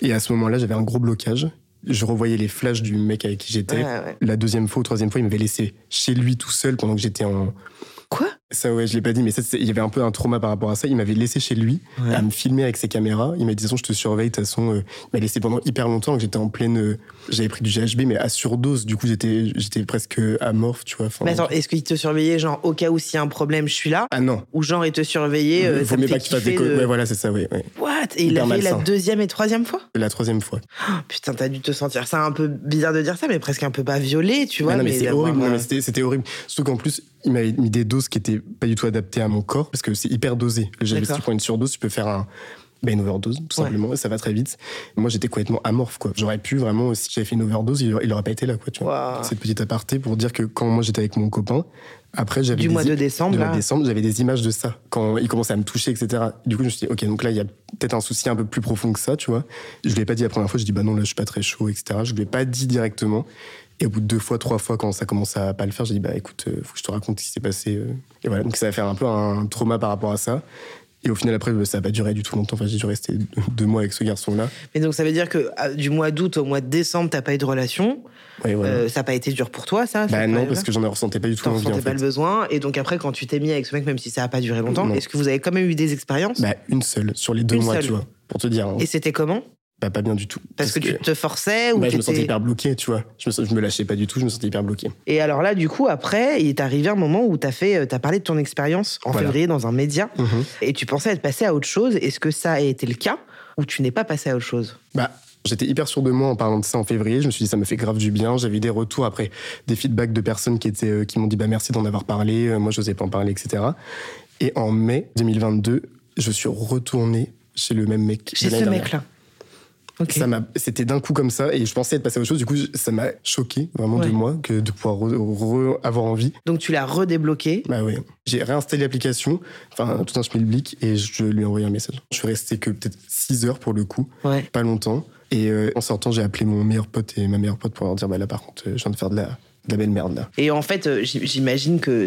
Et à ce moment-là, j'avais un gros blocage. Je revoyais les flashs du mec avec qui j'étais. Ouais. La deuxième fois ou troisième fois, il m'avait laissé chez lui tout seul pendant que j'étais en. Quoi? Ça, ouais, je l'ai pas dit, mais ça, il y avait un peu un trauma par rapport à ça. Il m'avait laissé chez lui Ouais. à me filmer avec ses caméras. Il m'a dit, de toute façon, je te surveille. De toute façon, euh, il m'a laissé pendant hyper longtemps. que J'étais en pleine. euh, J'avais pris du GHB, mais à surdose. Du coup, j'étais j'étais presque amorphe, tu vois. Mais attends, est-ce qu'il te surveillait genre au cas où s'il y a un problème, je suis là? Ah non. Ou genre il te surveillait, euh, Vaut mieux pas qu'il fasse des kiffer co- de- Ouais, voilà, c'est ça, ouais, ouais. What? Et il Hyper a fait la deuxième et troisième fois? La troisième fois. Oh, Putain, t'as dû te sentir ça un peu bizarre de dire ça, mais presque un peu pas violé, tu vois. Ah non, mais, horrible. mais c'était, c'était horrible. Surtout qu'en plus, il m'avait mis des doses qui étaient pas du tout adaptées à mon corps, parce que c'est hyper dosé. D'accord. tu prends une surdose, tu peux faire un, bah, une overdose, tout Ouais. simplement, et ça va très vite. Moi, j'étais complètement amorphe, quoi. J'aurais pu vraiment, si j'avais fait une overdose, il, il aurait pas été là, quoi, tu vois. Cette petite aparté pour dire que quand moi j'étais avec mon copain, après j'avais Du des mois de décembre, de décembre, j'avais des images de ça quand il commençait à me toucher, etc. Du coup, je me suis dit, ok, donc là il y a peut-être un souci un peu plus profond que ça, tu vois. Je lui ai pas dit la première fois, je dis bah non là je suis pas très chaud, etc. Je lui ai pas dit directement. Et au bout de deux fois, trois fois, quand ça commence à pas le faire, j'ai dit bah écoute, euh, faut que je te raconte ce qui s'est passé. euh. Et voilà, donc ça va faire un peu un trauma par rapport à ça. Et au final, après, bah, ça a pas duré du tout longtemps. Enfin, j'ai dû rester deux mois avec ce garçon-là. Mais donc ça veut dire que ah, du mois d'août au mois de décembre, t'as pas eu de relation. Ouais, voilà. Euh, ça n'a pas été dur pour toi, ça bah non, parce que j'en ressentais pas du tout T'en l'envie. en ressentais pas fait. le besoin. Et donc après, quand tu t'es mis avec ce mec, même si ça n'a pas duré longtemps, est-ce que vous avez quand même eu des expériences? Bah, une seule, sur les deux Une mois, seule. tu vois. Pour te dire. hein. Et c'était comment? Bah, pas bien du tout. Parce, que, tu te forçais ou bah, je me sentais hyper bloqué, tu vois. Je me, je me lâchais pas du tout, je me sentais hyper bloqué. Et alors là, du coup, après, il est arrivé un moment où t'as fait, euh, t'as parlé de ton expérience en Voilà. février dans un média, Mhm. et tu pensais être passé à autre chose. Est-ce que ça a été le cas ou tu n'es pas passé à autre chose? Bah, j'étais hyper sûr de moi en parlant de ça en février. Je me suis dit, ça me fait grave du bien. J'avais eu des retours après, des feedbacks de personnes qui, étaient, euh, qui m'ont dit, bah, merci d'en avoir parlé. Euh, moi, je n'osais pas en parler, etc. Et en mai 2022, je suis retourné chez le même mec. Chez ce mec-là. Ok. Ça m'a, c'était d'un coup comme ça et je pensais être passé à autre chose. Du coup, ça m'a choqué vraiment Ouais. de moi que de pouvoir re- re- avoir envie. Donc tu l'as redébloqué. Bah oui. J'ai réinstallé l'application, enfin tout un schmilblick, et je lui ai envoyé un message. Je suis resté que peut-être 6 heures pour le coup, Ouais. pas longtemps. Et euh, en sortant, j'ai appelé mon meilleur pote et ma meilleure pote pour leur dire bah là par contre, je viens de faire de la, de la belle merde là. Et en fait, euh, j'imagine que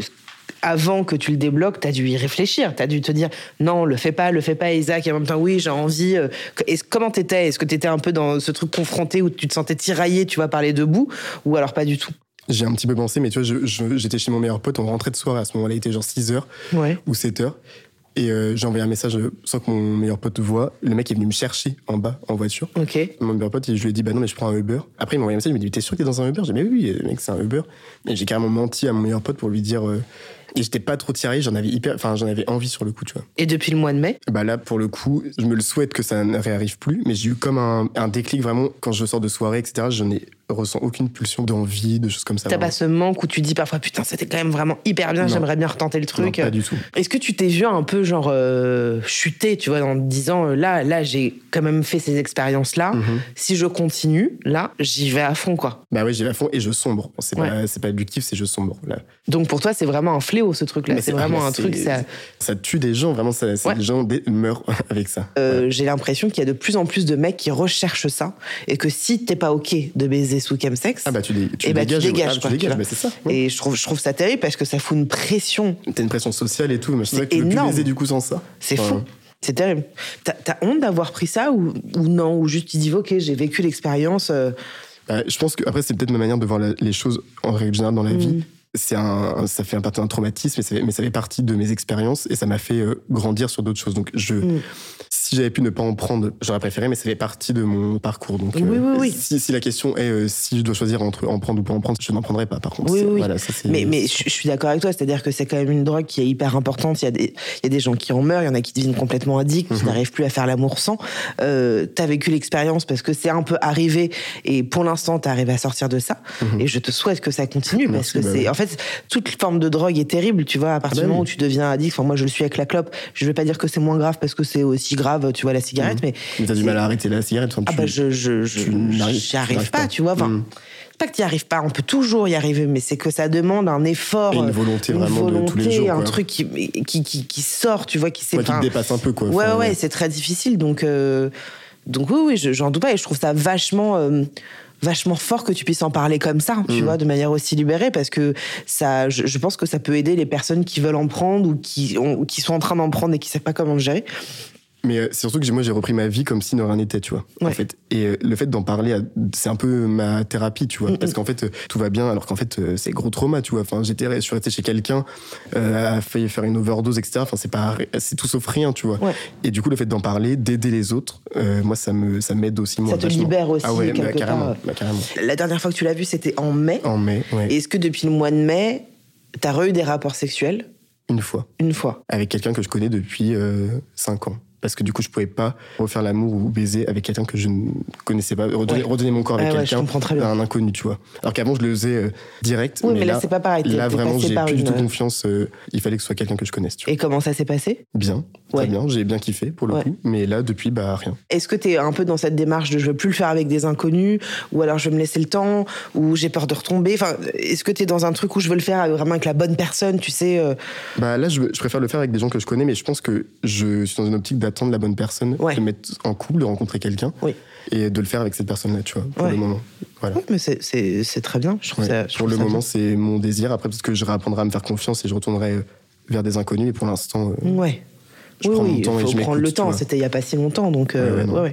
avant que tu le débloques, t'as dû y réfléchir. T'as dû te dire non, le fais pas, le fais pas, Isaac. Et en même temps, oui, j'ai envie. euh, est-ce- comment t'étais? Est-ce que t'étais un peu dans ce truc confronté où tu te sentais tiraillé, tu vois, par les deux bouts, ou alors pas du tout? J'ai un petit peu pensé, mais tu vois, j'étais chez mon meilleur pote, on rentrait de soirée à ce moment-là, il était genre 6 heures Ouais. ou 7 heures. Et euh, j'ai envoyé un message euh, sans que mon meilleur pote voit. Le mec est venu me chercher en bas en voiture. Mon meilleur pote, je lui ai dit, bah non, mais je prends un Uber. Après, il m'a envoyé un message, il m'a dit, t'es sûr que t'es dans un Uber? J'ai dit, mais oui, oui, mec, c'est un Uber. Et j'ai carrément menti à mon meilleur pote pour lui dire. euh, Et j'étais pas trop tiré, j'en avais hyper, enfin, j'en avais envie sur le coup, tu vois. Et depuis le mois de mai? Bah là, pour le coup, je me le souhaite que ça ne réarrive plus, mais j'ai eu comme un, un déclic vraiment quand je sors de soirée, etc. Je n'ai ressens aucune pulsion d'envie, de choses comme ça. T'as pas ce manque où tu dis parfois putain c'était quand même vraiment hyper bien, j'aimerais bien retenter le Non, truc. pas du tout. Est-ce que tu t'es vu un peu genre euh, chuter, tu vois, en te disant euh, là, là j'ai quand même fait ces expériences là. Mhm. Si je continue, là j'y vais à fond quoi. Bah oui, j'y vais à fond et je sombre. C'est Ouais. pas, c'est pas du kiff, c'est je sombre. Là. Donc pour toi c'est vraiment un fléau fléau ce truc-là. C'est vraiment un truc. Ça, Ça tue des gens, vraiment, ça, Ouais. les gens meurent [LAUGHS] avec ça. euh, J'ai l'impression qu'il y a de plus en plus de mecs qui recherchent ça et que si t'es pas ok de baiser sous chemsex, Ah bah tu, dé- tu eh bah, tu dégages, dégages, ah, quoi, tu dégages, bah, c'est ça. ouais. et je trouve, je trouve ça terrible parce que ça fout une pression. T'as une pression sociale et tout, mais c'est C'est vrai que tu veux plus énorme. baiser du coup sans ça. C'est fou. C'est terrible. T'as honte d'avoir pris ça ou, ou non? Ou juste tu dis, ok, j'ai vécu l'expérience. euh, bah, je pense que après c'est peut-être ma manière de voir la- les choses en règle générale dans la Mm. vie. C'est un, ça fait un partie d'un traumatisme, mais ça, fait, mais ça fait partie de mes expériences et ça m'a fait euh, grandir sur d'autres choses. Donc je, Mm. si j'avais pu ne pas en prendre, j'aurais préféré, mais ça fait partie de mon parcours. Donc Oui, oui, oui. Si, si la question est euh, si je dois choisir entre en prendre ou pas en prendre, je n'en prendrai pas. Par contre, voilà, ça, Mais, mais je, suis d'accord avec toi, c'est-à-dire que c'est quand même une drogue qui est hyper importante. Il y, a des, il y a des gens qui en meurent, il y en a qui deviennent complètement addicts, Mhm. qui n'arrivent plus à faire l'amour sans. Euh, t'as vécu l'expérience parce que c'est un peu arrivé et pour l'instant t'es arrivé à sortir de ça. Et je te souhaite que ça continue parce Mhm. Que bah c'est, fait, toute forme de drogue est terrible, tu vois. À partir bah du moment oui. où tu deviens addict, enfin moi je le suis avec la clope. Je vais pas dire que c'est moins grave parce que c'est aussi grave, tu vois, la cigarette, mais Mais t'as du mal à arrêter la cigarette. enfin, ah tu- bah je je j'y arrive pas, pas. tu vois. Enfin, Mm. c'est pas que tu n'y arrives pas, on peut toujours y arriver, mais c'est que ça demande un effort, Et une volonté une vraiment de tous les volonté, jours, un quoi. truc qui, qui, qui, qui sort, tu vois, qui s'est Ouais, qui te dépasse un peu, quoi. Ouais, Enfin, ouais, c'est très difficile. Donc, euh, donc oui, oui, je- j'en doute pas. Et je trouve ça vachement, euh, vachement fort que tu puisses en parler comme ça, tu Mm. vois, de manière aussi libérée, parce que ça, je, je pense que ça peut aider les personnes qui veulent en prendre ou qui, ont- qui sont en train d'en prendre et qui savent pas comment le gérer. Mais euh, c'est surtout que moi j'ai repris ma vie comme si rien n'était, tu vois. En Ouais. fait, et euh, le fait d'en parler, c'est un peu ma thérapie, tu vois, Mm, parce qu'en fait euh, tout va bien, alors qu'en fait euh, c'est gros trauma, tu vois. Enfin, j'étais, je suis resté chez quelqu'un, euh, a failli faire une overdose, etc. Enfin, c'est pas, c'est tout sauf rien, tu vois. Ouais. Et du coup, le fait d'en parler, d'aider les autres, euh, moi ça me, ça m'aide aussi moi. Ça te vachement. libère aussi, Ah ouais, bah, carrément, part. bah, carrément. La dernière fois que tu l'as vu, c'était en mai. En mai, ouais, Est-ce que depuis le mois de mai, t'as re eu des rapports sexuels? Une fois, une fois avec quelqu'un que je connais depuis 5 ans. Parce que du coup, je pouvais pas refaire l'amour ou baiser avec quelqu'un que je ne connaissais pas. Redonner, Ouais. redonner mon corps avec Ouais, ouais, quelqu'un un inconnu, tu vois. Alors qu'avant, je le faisais euh, direct. Oui, mais là, c'est pas pareil, Là, vraiment, j'ai plus du une- tout confiance. euh, il fallait que ce soit quelqu'un que je connaisse, tu vois. Et comment ça s'est passé? Bien, très bien. J'ai bien kiffé pour le coup. Mais là, depuis, bah, rien. Est-ce que t'es un peu dans cette démarche de je veux plus le faire avec des inconnus ou alors je vais me laisser le temps ou j'ai peur de retomber? Enfin, est-ce que t'es dans un truc où je veux le faire vraiment avec la bonne personne, tu sais euh, Bah, là, je, je préfère le faire avec des gens que je connais, mais je pense que je suis dans une optique d'attendre la bonne personne, Ouais. de me mettre en couple, de rencontrer quelqu'un Oui. et de le faire avec cette personne-là, tu vois, pour Ouais. le moment. Voilà. Mais c'est- très bien. Je trouve Ouais. ça, je pour trouve le ça moment, c'est mon désir. Après, peut-être que je réapprendrai à me faire confiance et je retournerai euh, vers des inconnus. Mais pour l'instant, euh, Ouais. Je oui, prends mon oui, temps et faut je prendre le temps. C'était il y a pas si longtemps, donc euh, Ouais, non.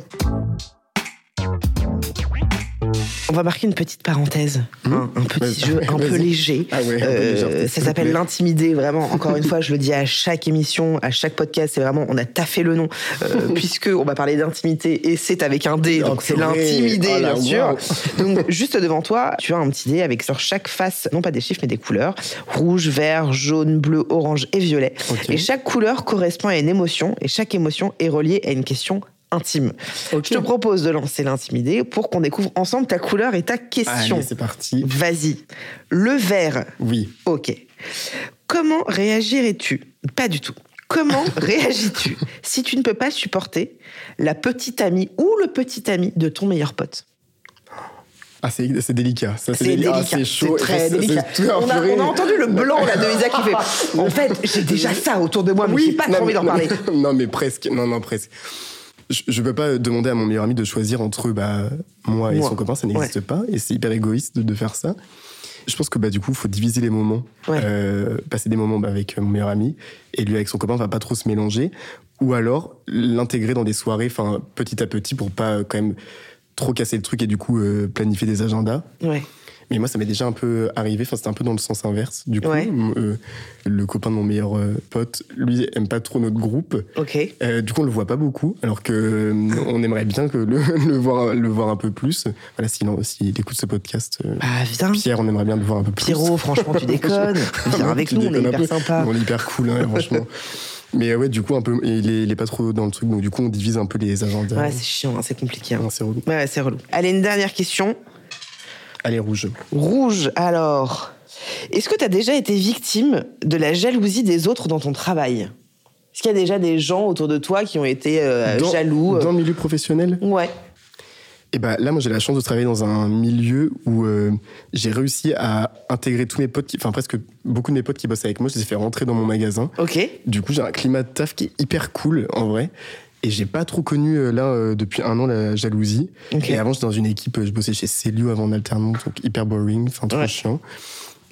Va marquer une petite parenthèse, un, un petit jeu un peu léger. Ah ouais, Euh, ça s'appelle l'intimider, vraiment. [LAUGHS] Encore une fois, je le dis à chaque émission, à chaque podcast, c'est vraiment, on a taffé le nom, euh, [LAUGHS] puisque on va parler d'intimité et c'est avec un D, Oh, donc c'est purée. l'intimider, Oh bien sûr. [LAUGHS] Donc, juste devant toi, tu as un petit dé avec sur chaque face, non pas des chiffres, mais des couleurs rouge, vert, jaune, bleu, orange et violet. Et chaque couleur correspond à une émotion, et chaque émotion est reliée à une question intime. Je te propose de lancer l'intimider pour qu'on découvre ensemble ta couleur et ta question. Allez, c'est parti. Vas-y. Le vert. Oui. Ok. Comment réagirais-tu? Pas du tout. Comment [LAUGHS] réagis-tu si tu ne peux pas supporter la petite amie ou le petit ami de ton meilleur pote? Ah, c'est c'est délicat. Ça, C'est délicat. Ah, délicat, c'est chaud. c'est très Ça, délicat. c'est On a, purée. on a entendu le blanc là de Isa qui fait. [LAUGHS] En fait, j'ai déjà ça autour de moi, mais j'ai pas non, trop envie d'en mais- parler. [LAUGHS] Non, mais presque. Non, non, presque. Je, je peux pas demander à mon meilleur ami de choisir entre bah, moi et Moi. son copain, ça n'existe pas. Et c'est hyper égoïste de, de faire ça. Je pense que bah, du coup, il faut diviser les moments. Ouais. Euh, passer des moments bah, avec mon meilleur ami. Et lui, avec son copain, va pas trop se mélanger. Ou alors l'intégrer dans des soirées, petit à petit, pour pas euh, quand même trop casser le truc et du coup euh, planifier des agendas. Ouais. Mais moi, ça m'est déjà un peu arrivé. Enfin, c'était un peu dans le sens inverse. Du coup, Ouais. euh, le copain de mon meilleur euh, pote, lui, aime pas trop notre groupe. Ok. Euh, du coup, on le voit pas beaucoup, alors que on aimerait bien que le, [LAUGHS] le voir, le voir un peu plus. Voilà, s'il écoute ce podcast, Bah viens. Pierre, on aimerait bien le voir un peu plus. Pierrot, franchement, tu [LAUGHS] déconnes. Viens avec nous, on est hyper sympa. On est hyper cool, hein, franchement. Mais ouais, du coup, un peu, il est, il est pas trop dans le truc, donc du coup, on divise un peu les agendas. Ouais, c'est chiant, hein, c'est compliqué. hein. C'est relou. Ouais, c'est relou. Allez, une dernière question. Allez, rouge. Rouge, alors. Est-ce que tu as déjà été victime de la jalousie des autres dans ton travail? Est-ce qu'il y a déjà des gens autour de toi qui ont été euh, Dans- jaloux euh, Dans le milieu professionnel? Ouais. Et bah là, moi, j'ai la chance de travailler dans un milieu où euh, j'ai réussi à intégrer tous mes potes, enfin presque beaucoup de mes potes qui bossent avec moi, je les ai fait rentrer dans mon magasin. Ok. Du coup, j'ai un climat de taf qui est hyper cool, en vrai. Et j'ai pas trop connu, euh, là, euh, depuis un an, la jalousie. Et avant, j'étais dans une équipe, euh, je bossais chez Célio avant en alternance, donc hyper boring, enfin, trop Ouais. chiant.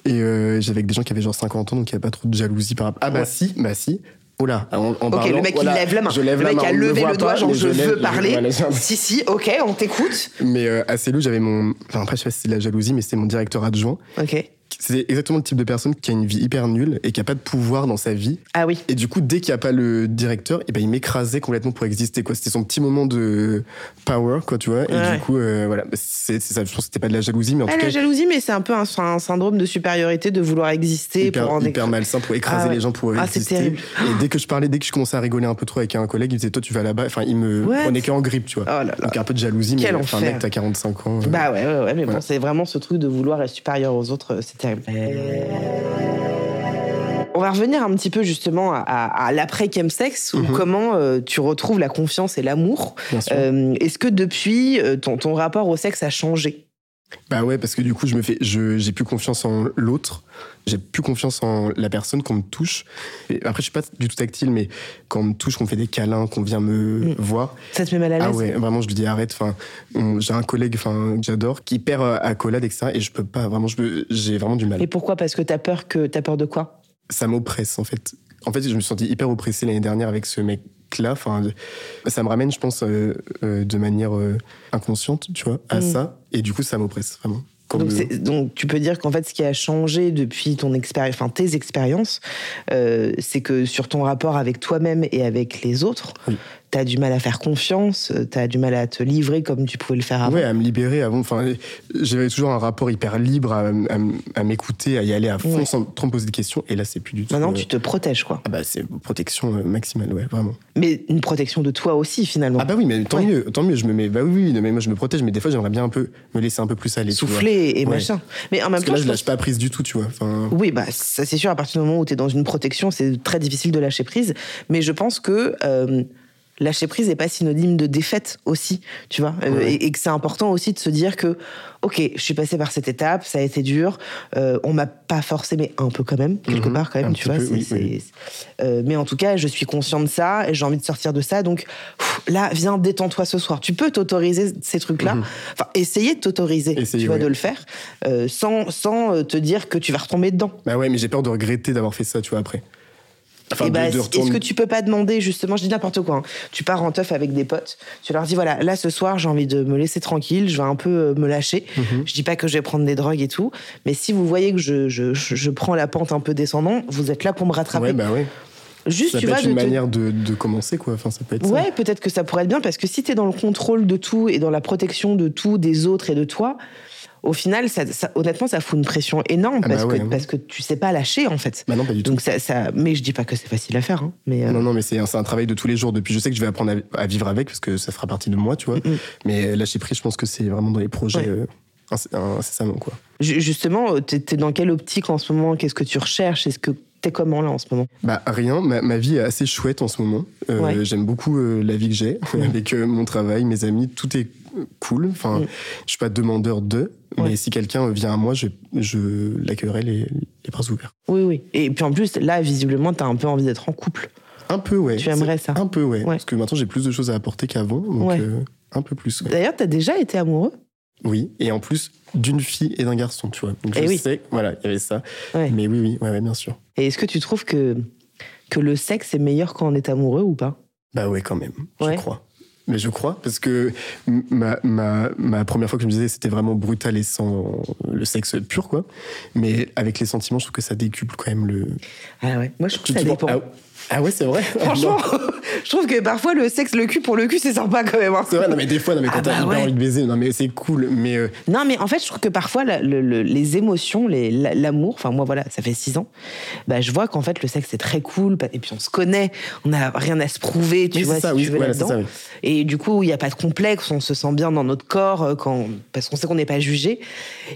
Et euh, j'avais avec des gens qui avaient genre 50 ans, donc il n'y avait pas trop de jalousie par rapport. Ah bah Ouais. si, bah si. Oh là, en, en Ok, parlant, le mec voilà, il lève la main. Je lève le la mec main, a levé le doigt, pas, genre je, lève, veux parler. si, si, ok, on t'écoute. Mais euh, à Célio, j'avais mon. Enfin, après, je sais pas si c'est de la jalousie, mais c'était mon directeur adjoint. Ok. C'est exactement le type de personne qui a une vie hyper nulle et qui a pas de pouvoir dans sa vie. Ah oui. Et du coup, dès qu'il n'y a pas le directeur, et ben, il m'écrasait complètement pour exister. quoi. C'était son petit moment de power, quoi, tu vois. Et Ouais. du coup, euh, voilà, c'est ça. Je pense que c'était pas de la jalousie, mais en Ah, tout la cas, jalousie, mais c'est un peu un, un syndrome de supériorité de vouloir exister hyper, pour en hyper malsain pour écraser Ah les gens pour Ah, c'est exister. terrible. Et dès que je parlais, dès que je commençais à rigoler un peu trop avec un collègue, il me disait Toi, tu vas là-bas. Enfin, il me What? prenait qu'en grippe, tu vois. Oh là là. Donc un peu de jalousie, Quel mais enfin, mec, t'as 45 ans. euh, Bah ouais, ouais, ouais, mais bon, c'est vraiment ce truc de vouloir être supérieur aux autres, euh, terrible. On va revenir un petit peu justement à, à- à l'après chemsex, ou Mhm. comment euh, tu retrouves la confiance et l'amour. Euh, Est-ce que depuis, euh, ton, ton rapport au sexe a changé? Bah ouais, parce que du coup, je me fais, j'ai plus confiance en l'autre. J'ai plus confiance en la personne qu'on me touche. Et après, je suis pas du tout tactile, mais quand on me touche, qu'on fait des câlins, qu'on vient me Mm. voir. Ça te met mal à l'aise Ah ouais, vraiment, je lui dis arrête. Enfin, j'ai un collègue, enfin, que j'adore, qui perd euh, accolade, etc. Et je peux pas, vraiment, j'ai vraiment du mal. Et pourquoi? Parce que t'as peur que t'as peur de quoi? Ça m'oppresse, en fait. En fait, je me suis senti hyper oppressé l'année dernière avec ce mec-là. Enfin, je- ça me ramène, je pense, euh, euh, de manière euh, inconsciente, tu vois, à Mm. ça. Et du coup, ça m'oppresse, vraiment. Donc, tu peux dire qu'en fait ce qui a changé depuis ton expérience, enfin tes expériences, euh, c'est que sur ton rapport avec toi-même et avec les autres, Oui. Tu as du mal à faire confiance, tu as du mal à te livrer comme tu pouvais le faire avant. Ouais, à me libérer avant. Enfin, j'avais toujours un rapport hyper libre à, à- à m'écouter, à y aller à fond Ouais. sans trop me poser de questions. Et là, c'est plus du tout. Maintenant euh, tu te protèges quoi. Ah bah, c'est protection euh, maximale, ouais, vraiment. Mais une protection de toi aussi finalement. Ah bah oui, mais tant Ouais. mieux, tant mieux. Je me mets, bah oui, oui, mais moi je me protège, mais des fois j'aimerais bien un peu me laisser un peu plus aller. Souffler et Ouais. machin. Mais en même Parce que temps, là, je je pense- lâche pas prise du tout, tu vois. Enfin, Oui, bah, ça c'est sûr, à partir du moment où tu es dans une protection, c'est très difficile de lâcher prise. Mais je pense que euh, lâcher prise n'est pas synonyme de défaite aussi, tu vois. Euh, Ouais. et, et que c'est important aussi de se dire que, ok, je suis passé par cette étape, ça a été dur, euh, on m'a pas forcé, mais un peu quand même, quelque Mhm, part quand même, tu vois. peu, c'est- oui, c'est- oui. euh, mais en tout cas, je suis conscient de ça et j'ai envie de sortir de ça. Donc pff, là, viens, détends-toi ce soir. Tu peux t'autoriser ces trucs-là. Mhm. Enfin, essayer de t'autoriser, tu vois, de le faire, euh, sans, sans te dire que tu vas retomber dedans. bah ouais, mais j'ai peur de regretter d'avoir fait ça, tu vois, après. Enfin, de Est-ce que tu peux pas demander justement, je dis n'importe quoi, hein. tu pars en teuf avec des potes, tu leur dis voilà, là ce soir j'ai envie de me laisser tranquille, je vais un peu euh, me lâcher. Mhm. Je dis pas que je vais prendre des drogues et tout, mais si vous voyez que je, je, je- prends la pente un peu descendant, vous êtes là pour me rattraper. Ouais, bah ouais. Juste, Ça tu peut vois, être une de te- manière de, de commencer, quoi. Enfin, ça peut être. Ouais, peut-être que ça pourrait être bien parce que si tu es dans le contrôle de tout et dans la protection de tout, des autres et de toi, au final, ça, ça- honnêtement, ça fout une pression énorme Ah bah parce, ouais, que, hein. parce que tu sais pas lâcher en fait. Bah non, pas du tout. Donc ça, ça, mais je dis pas que c'est facile à faire, hein, mais euh, Non, non, mais c'est un, travail de tous les jours. Depuis, je sais que je vais apprendre à, à vivre avec parce que ça fera partie de moi, tu vois. Mm, mm. Mais lâcher prise, je pense que c'est vraiment dans les projets Ouais. euh, inc- incessamment, quoi. Ju- Justement, t'es es dans quelle optique en ce moment? Qu'est-ce que tu recherches? Est-ce que t'es comment là en ce moment? Bah rien, ma, ma vie est assez chouette en ce moment. Euh, Ouais. J'aime beaucoup euh, la vie que j'ai [LAUGHS] avec euh, mon travail, mes amis, tout est euh, cool. Enfin, Mm. je suis pas demandeur de, Ouais. mais si quelqu'un vient à moi, je, je l'accueillerai les, les bras ouverts. Oui, oui. Et puis en plus, là, visiblement, t'as un peu envie d'être en couple. Un peu, ouais. Tu aimerais ça Un peu, ouais. Ouais. Parce que maintenant j'ai plus de choses à apporter qu'avant, donc Ouais. euh, un peu plus. D'ailleurs, t'as déjà été amoureux? Oui, et en plus d'une fille et d'un garçon, tu vois. Donc Eh je oui. sais, voilà, il y avait ça. Mais oui, oui, ouais, ouais, bien sûr. Et est-ce que tu trouves que, que le sexe est meilleur quand on est amoureux ou pas? Bah ouais, quand même, je crois. Mais je crois, parce que ma, ma, ma première fois que je me disais c'était vraiment brutal et sans le sexe pur, quoi. Mais avec les sentiments, je trouve que ça décuple quand même le. Ah ouais. Moi, je trouve que ça dépend. Ah, ah ouais, c'est vrai Franchement, [LAUGHS] je trouve que parfois le sexe, le cul pour le cul, c'est sympa quand même. hein. C'est vrai, non mais des fois, non mais quand Ah t'as bah hyper ouais. envie de baiser, non mais c'est cool, mais euh, Non, mais en fait, je trouve que parfois, la- le- le- les émotions, l'amour, enfin, moi, voilà, ça fait six ans, bah, je vois qu'en fait, le sexe, c'est très cool, et puis on se connaît, on n'a rien à se prouver, tu Oui, vois, ça, si oui, tu veux, voilà, ça, oui. Et du coup, il n'y a pas de complexe, on se sent bien dans notre corps, euh, quand, parce qu'on sait qu'on n'est pas jugé.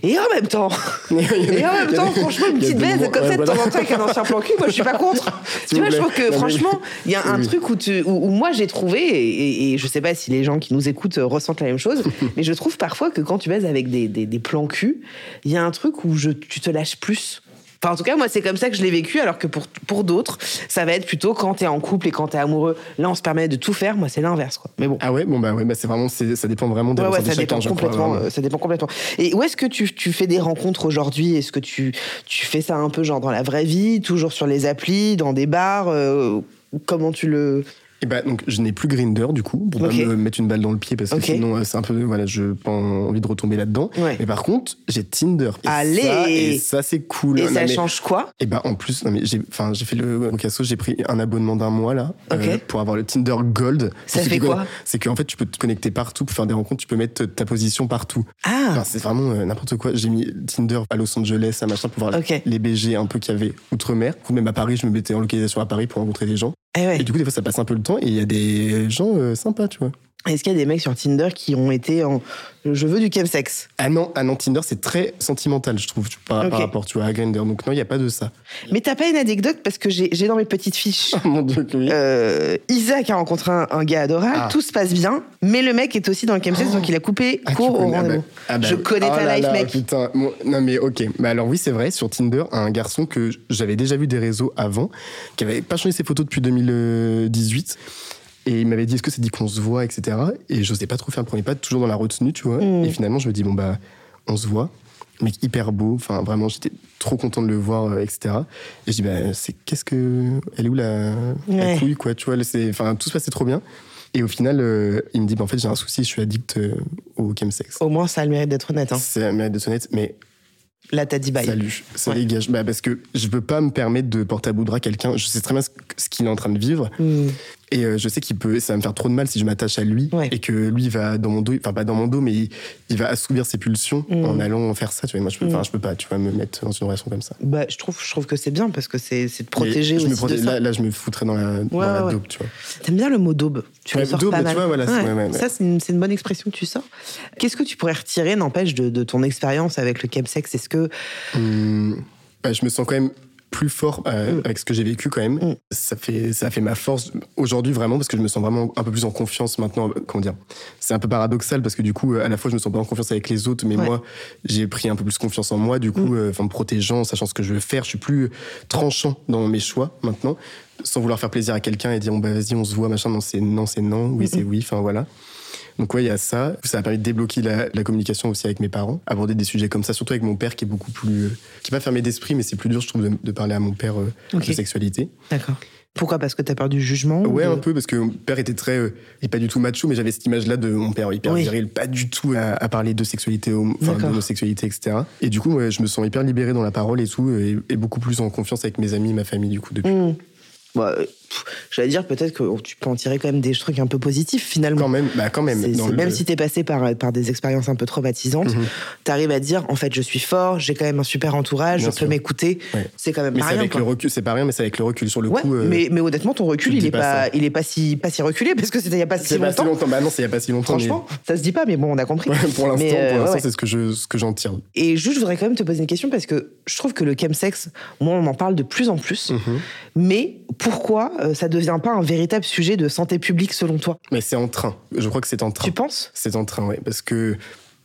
Et en même temps, [LAUGHS] et en même temps, franchement, une petite baise comme ça de temps en temps avec un ancien plan cul, moi, je suis pas contre. [LAUGHS] tu vois, je trouve que franchement, il y a un truc où tu, où, moi j'ai trouvé, et, et, je sais pas si les gens qui nous écoutent ressentent la même chose, [LAUGHS] mais je trouve parfois que quand tu baises avec des, des, des plans cul, il y a un truc où je, tu te lâches plus. Enfin, en tout cas, moi, c'est comme ça que je l'ai vécu, alors que pour, pour d'autres, ça va être plutôt quand t'es en couple et quand t'es amoureux. Là, on se permet de tout faire. Moi, c'est l'inverse, quoi. Mais bon. Ah ouais, bon, bah ouais, bah c'est vraiment, ça dépend vraiment des Ouais, ouais, ressentis ça de chacun, dépend je crois, complètement. euh, ça dépend complètement. Et où est-ce que tu, tu fais des rencontres aujourd'hui? Est-ce que tu, tu fais ça un peu genre dans la vraie vie, toujours sur les applis, dans des bars euh, Comment tu le Et bah, donc, je n'ai plus Grinder, du coup, pour pas me mettre une balle dans le pied, parce que sinon, euh, c'est un peu, voilà, je pas envie de retomber là-dedans. Ouais. Mais par contre, j'ai Tinder. Et Allez ça, Et ça, c'est cool. Et Non, ça mais- change quoi? Et bah en plus, non, mais j'ai, enfin, j'ai fait le Rocasso, j'ai pris un abonnement d'un mois là euh, pour avoir le Tinder Gold. Ça fait quoi? C'est qu'en fait, tu peux te connecter partout pour faire des rencontres. Tu peux mettre ta position partout. Ah Enfin, c'est vraiment euh, n'importe quoi. J'ai mis Tinder à Los Angeles, à machin, pour voir les BG un peu qu'il y avait outre-mer. Même à Paris, je me mettais en localisation à Paris pour rencontrer des gens. Eh. Et du coup, des fois, ça passe un peu le temps et il y a des gens euh, sympas, tu vois. Est-ce qu'il y a des mecs sur Tinder qui ont été en je veux du chemsex Ah non, ah non, Tinder, c'est très sentimental, je trouve, par, Ok. par rapport tu vois, à Grindr. Donc non, il n'y a pas de ça. Mais t'as pas une anecdote parce que j'ai dans mes petites fiches. Oh [LAUGHS] mon dieu, oui. Euh, Isaac a rencontré un, un gars adorable, Ah. tout se passe bien, mais le mec est aussi dans le chemsex, donc il a coupé Ah, court au ah bah- rendez-vous. ah bah je connais Oh ta là life, là, mec. Putain, Bon, non mais ok. Bah alors oui, c'est vrai, sur Tinder, un garçon que j'avais déjà vu des réseaux avant, qui avait pas changé ses photos depuis 2018. Et il m'avait dit, est-ce que c'est dit qu'on se voit, etc. Et j'osais pas trop faire le premier pas, toujours dans la retenue, tu vois. Mm. Et finalement, je me dis, bon, bah, on se voit. Mec hyper beau, enfin vraiment, j'étais trop content de le voir, euh, etc. Et je dis, bah, c'est qu'est-ce que. Elle est où la, couille, quoi, tu vois. Enfin, tout se passait trop bien. Et au final, euh, il me dit, bah, en fait, j'ai un souci, je suis addict euh, au chemsex. Au moins, ça a le mérite d'être honnête. hein. C'est la mérite de sonnette, mais Là, t'as dit bye. salut, ça Ouais. dégage. Bah, parce que je peux pas me permettre de porter à bout de bras quelqu'un. Je sais très bien ce, qu'il est en train de vivre. Hmm. Et euh, je sais qu'il peut, ça va me faire trop de mal si je m'attache à lui. Ouais. Et que lui va dans mon dos, enfin pas dans mon dos, mais il, il va assouvir ses pulsions Mm. en allant faire ça. Tu vois, moi, je peux, Mm. enfin, je peux pas, tu vois, me mettre dans une relation comme ça. Bah, je trouve, je trouve que c'est bien parce que c'est c'est de protéger je aussi me protège- de ça. là, je me foutrais dans la, dans Ouais, la ouais. dope, tu vois. T'aimes bien le mot daube? Tu le sors daube, pas tu mal. vois, voilà. Ça, c'est une, c'est une bonne expression que tu sors. Qu'est-ce que tu pourrais retirer, n'empêche, de, de ton expérience avec le chemsex? Est-ce que Hum, bah, je me sens quand même plus fort euh, Mm. avec ce que j'ai vécu quand même. Mm. Ça fait ça fait ma force aujourd'hui vraiment parce que je me sens vraiment un peu plus en confiance maintenant. euh, Comment dire C'est un peu paradoxal parce que du coup euh, à la fois je me sens pas en confiance avec les autres, mais Ouais. moi j'ai pris un peu plus confiance en moi. Du coup, euh, enfin me protégeant, sachant ce que je veux faire, je suis plus tranchant dans mes choix maintenant, sans vouloir faire plaisir à quelqu'un et dire bon bah vas-y on se voit machin. Non c'est non c'est non, oui c'est oui. Enfin voilà. Donc ouais, il y a ça. Ça a permis de débloquer la, la communication aussi avec mes parents, aborder des sujets comme ça, surtout avec mon père qui est beaucoup plus, euh, qui est pas fermé d'esprit, mais c'est plus dur, je trouve, de, de parler à mon père euh, de sexualité. D'accord. Pourquoi? Parce que t'as peur du jugement ou Ouais, de- un peu parce que mon père était très, euh, il est pas du tout macho, mais j'avais cette image-là de mon père hyper Oui. viril, pas du tout à, à parler de sexualité, enfin d'homosexualité, etc. Et du coup, ouais, je me sens hyper libéré dans la parole et tout, et, et beaucoup plus en confiance avec mes amis, ma famille, du coup, depuis. Bah, pff, J'allais dire peut-être que tu peux en tirer quand même des trucs un peu positifs finalement. Quand même, bah quand même. Dans le- Même si t'es passé par, par des expériences un peu traumatisantes, Mhm. t'arrives à dire en fait je suis fort, j'ai quand même un super entourage, Bien je peux m'écouter. Ouais. C'est quand même Mais pas c'est rien. avec quoi. le recul, c'est pas rien, mais c'est avec le recul sur le Ouais, coup. euh, mais, mais honnêtement, ton recul, il est pas il est pas si, pas si reculé parce que c'était il y a pas si pas si longtemps. longtemps. Bah non, c'est il y a pas si longtemps. mais- Franchement, ça se dit pas, mais bon, on a compris. [LAUGHS] Ouais, pour l'instant, euh, c'est ce que je, ce que j'en tire. Et juste, je voudrais quand même te poser une question parce que je trouve que le chemsex, moi, on en parle de plus en plus. Mhm. Mais pourquoi euh, ça devient pas un véritable sujet de santé publique selon toi? Mais c'est en train. Je crois que c'est en train. Tu penses? C'est en train, oui. Parce que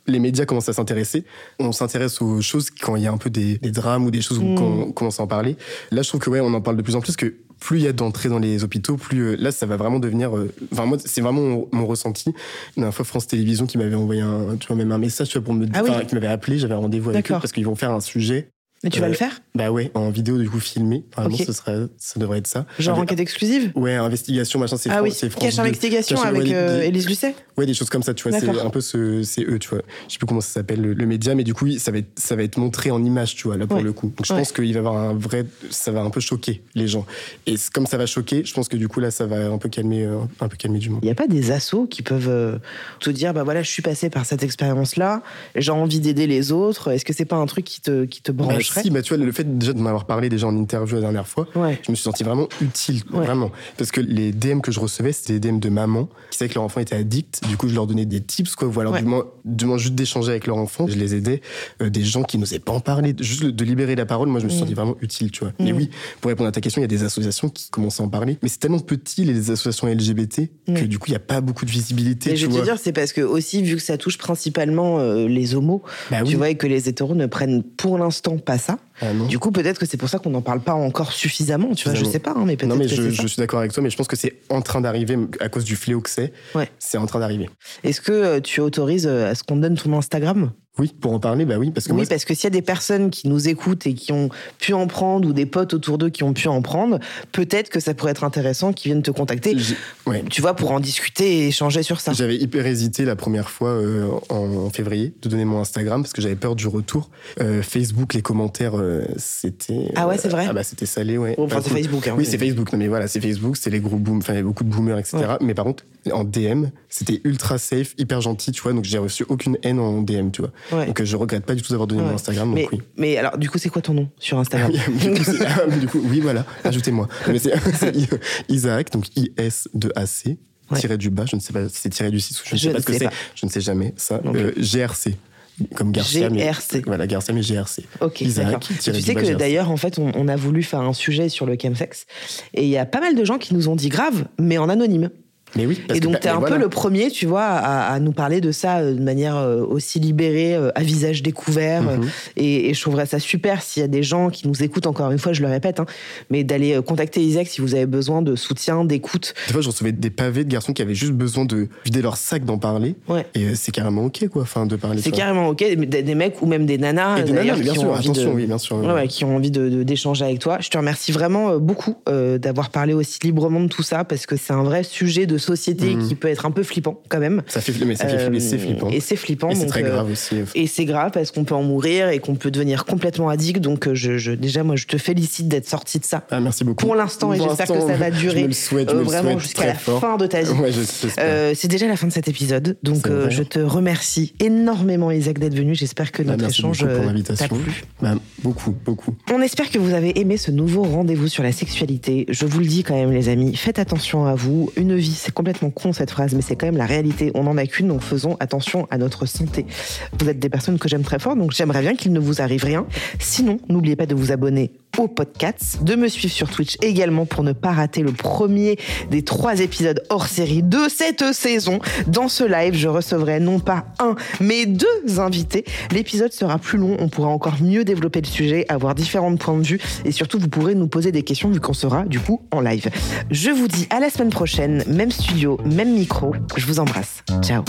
les médias commencent à s'intéresser. On s'intéresse aux choses quand il y a un peu des, des drames ou des choses où Mm. quand on commence à en parler. Là, je trouve que ouais, on en parle de plus en plus que plus il y a d'entrées dans les hôpitaux, plus euh, là, ça va vraiment devenir. euh, Enfin, moi, c'est vraiment mon, mon ressenti. La fois, France Télévisions qui m'avait envoyé un, tu vois, même un message, tu vois, pour me Ah oui. qui m'avait appelé, j'avais un rendez-vous avec eux parce qu'ils vont faire un sujet. Mais tu vas Euh, le faire Bah ouais, en vidéo du coup filmé. Vraiment, Ok. ce serait, ça devrait être ça. Genre enquête exclusive? Ouais, investigation, machin, c'est Ah oui, cache 2. investigation Cache- avec ouais, euh, Élise Lucet Ouais, des choses comme ça, tu vois. C'est un peu ce, c'est eux, tu vois. Je sais plus comment ça s'appelle le, le média, mais du coup, ça va être, ça va être montré en image, tu vois, là pour Ouais. le coup. Donc je Ouais. pense qu'il va y avoir un vrai, ça va un peu choquer les gens. Et comme ça va choquer, je pense que du coup là, ça va un peu calmer, euh, un peu calmer du monde. Il n'y a pas des assos qui peuvent euh, te dire bah voilà, je suis passé par cette expérience-là, j'ai envie d'aider les autres. Est-ce que c'est pas un truc qui te, qui te Bah, Si, bah, tu vois, le fait déjà de m'avoir parlé déjà en interview la dernière fois, Ouais. je me suis senti vraiment utile, Ouais. vraiment. Parce que les DM que je recevais, c'était des DM de mamans qui savaient que leur enfant était addict. Du coup, je leur donnais des tips, quoi. Voilà, Ouais. du moins, du moins juste d'échanger avec leur enfant. Je les aidais. Euh, des gens qui n'osaient pas en parler, juste de libérer la parole, moi, je me suis Mm. senti vraiment utile, tu vois. Mais oui, pour répondre à ta question, il y a des associations qui commencent à en parler. Mais c'est tellement petit, les associations LGBT, que du coup, il n'y a pas beaucoup de visibilité, Mais tu je te dire, c'est parce que aussi, vu que ça touche principalement euh, les homos, Bah tu oui. vois, et que les hétéros ne prennent pour l'instant pas ça. Ah. Du coup, peut-être que c'est pour ça qu'on n'en parle pas encore suffisamment, tu vois, je sais pas, hein, mais peut-être Non, mais que je, c'est ça. je suis d'accord avec toi, mais je pense que c'est en train d'arriver à cause du fléau que c'est. Ouais. C'est en train d'arriver. Est-ce que euh, tu autorises euh, à ce qu'on donne ton Instagram? Oui, pour en parler, bah oui, parce que Oui, moi, parce que s'il y a des personnes qui nous écoutent et qui ont pu en prendre, ou des potes autour d'eux qui ont pu en prendre, peut-être que ça pourrait être intéressant qu'ils viennent te contacter, ouais. tu vois, pour en discuter et échanger sur ça. J'avais hyper hésité la première fois euh, en février de donner mon Instagram parce que j'avais peur du retour. Euh, Facebook, les commentaires, euh, c'était. Ah ouais, c'est vrai Ah bah c'était salé, ouais. Bon, enfin, Bah, c'est. Facebook, hein, oui, c'est Facebook. Non mais voilà, c'est Facebook, c'est les gros boom, enfin il y avait beaucoup de boomers, etc. Mais par contre, en DM, c'était ultra safe, hyper gentil, tu vois. Donc j'ai reçu aucune haine en DM, tu vois. Ouais. Donc euh, je regrette pas du tout d'avoir donné Ouais. mon Instagram. Donc mais, oui. mais alors, du coup, c'est quoi ton nom sur Instagram [LAUGHS] du, coup, c'est- ah, mais du coup, oui, voilà, ajoutez-moi. Mais c'est [LAUGHS] Isaac, donc IS de AC, Ouais. tiré du bas, je ne sais pas si c'est tiré du 6 ou je ne sais pas ce que c'est. Je ne sais jamais ça. Euh, GRC, comme Garcia. mais- GRC. voilà, Garcia, mais GRC. Ok, Isaac, Tu sais que d'ailleurs, en fait, on, on a voulu faire un sujet sur le chemsex et il y a pas mal de gens qui nous ont dit grave, mais en anonyme. Mais oui, parce Et donc, t'es mais un voilà. peu le premier, tu vois, à, à nous parler de ça euh, de manière euh, aussi libérée, euh, à visage découvert. Mhm. et, et je trouverais ça super s'il y a des gens qui nous écoutent, encore une fois, je le répète, hein, mais d'aller contacter Isaac si vous avez besoin de soutien, d'écoute. Des fois, je recevais des pavés de garçons qui avaient juste besoin de vider leur sac d'en parler. Ouais. Et c'est carrément OK, quoi, enfin, de parler. C'est tu carrément OK, des, des mecs ou même des nanas, Et des nanas, bien qui ont sûr, envie attention, de- oui, bien sûr. Ouais, ouais, qui ont envie de- de- d'échanger avec toi. Je te remercie vraiment beaucoup euh, d'avoir parlé aussi librement de tout ça parce que c'est un vrai sujet de société Mhm. qui peut être un peu flippant quand même. Ça fait, mais ça fait Euh, flipper, c'est flippant. Et c'est flippant. Et c'est très euh, grave aussi. Et c'est grave parce qu'on peut en mourir et qu'on peut devenir complètement addict. Donc euh, je, je- déjà, moi, je te félicite d'être sorti de ça. Ah, merci beaucoup. Pour l'instant, et j'espère que ça va Je durer me le souhaite, je euh, me vraiment jusqu'à la fort. fin de ta vie. Ouais, je-. Euh, c'est déjà la fin de cet épisode, donc euh, je te remercie énormément Isaac d'être venu. J'espère que Bah, notre merci échange euh, t'a plu. Bah, beaucoup, beaucoup. On espère que vous avez aimé ce nouveau rendez-vous sur la sexualité. Je vous le dis quand même, les amis, faites attention à vous. Une vie, c'est complètement con cette phrase, mais c'est quand même la réalité. On n'en a qu'une, donc faisons attention à notre santé. Vous êtes des personnes que j'aime très fort, donc j'aimerais bien qu'il ne vous arrive rien. Sinon, n'oubliez pas de vous abonner au podcast, de me suivre sur Twitch également pour ne pas rater le premier des trois épisodes hors série de cette saison. Dans ce live, je recevrai non pas un, mais deux invités. L'épisode sera plus long, on pourra encore mieux développer le sujet, avoir différents points de vue et surtout vous pourrez nous poser des questions vu qu'on sera du coup en live. Je vous dis à la semaine prochaine, même même micro. Je vous embrasse. Ciao.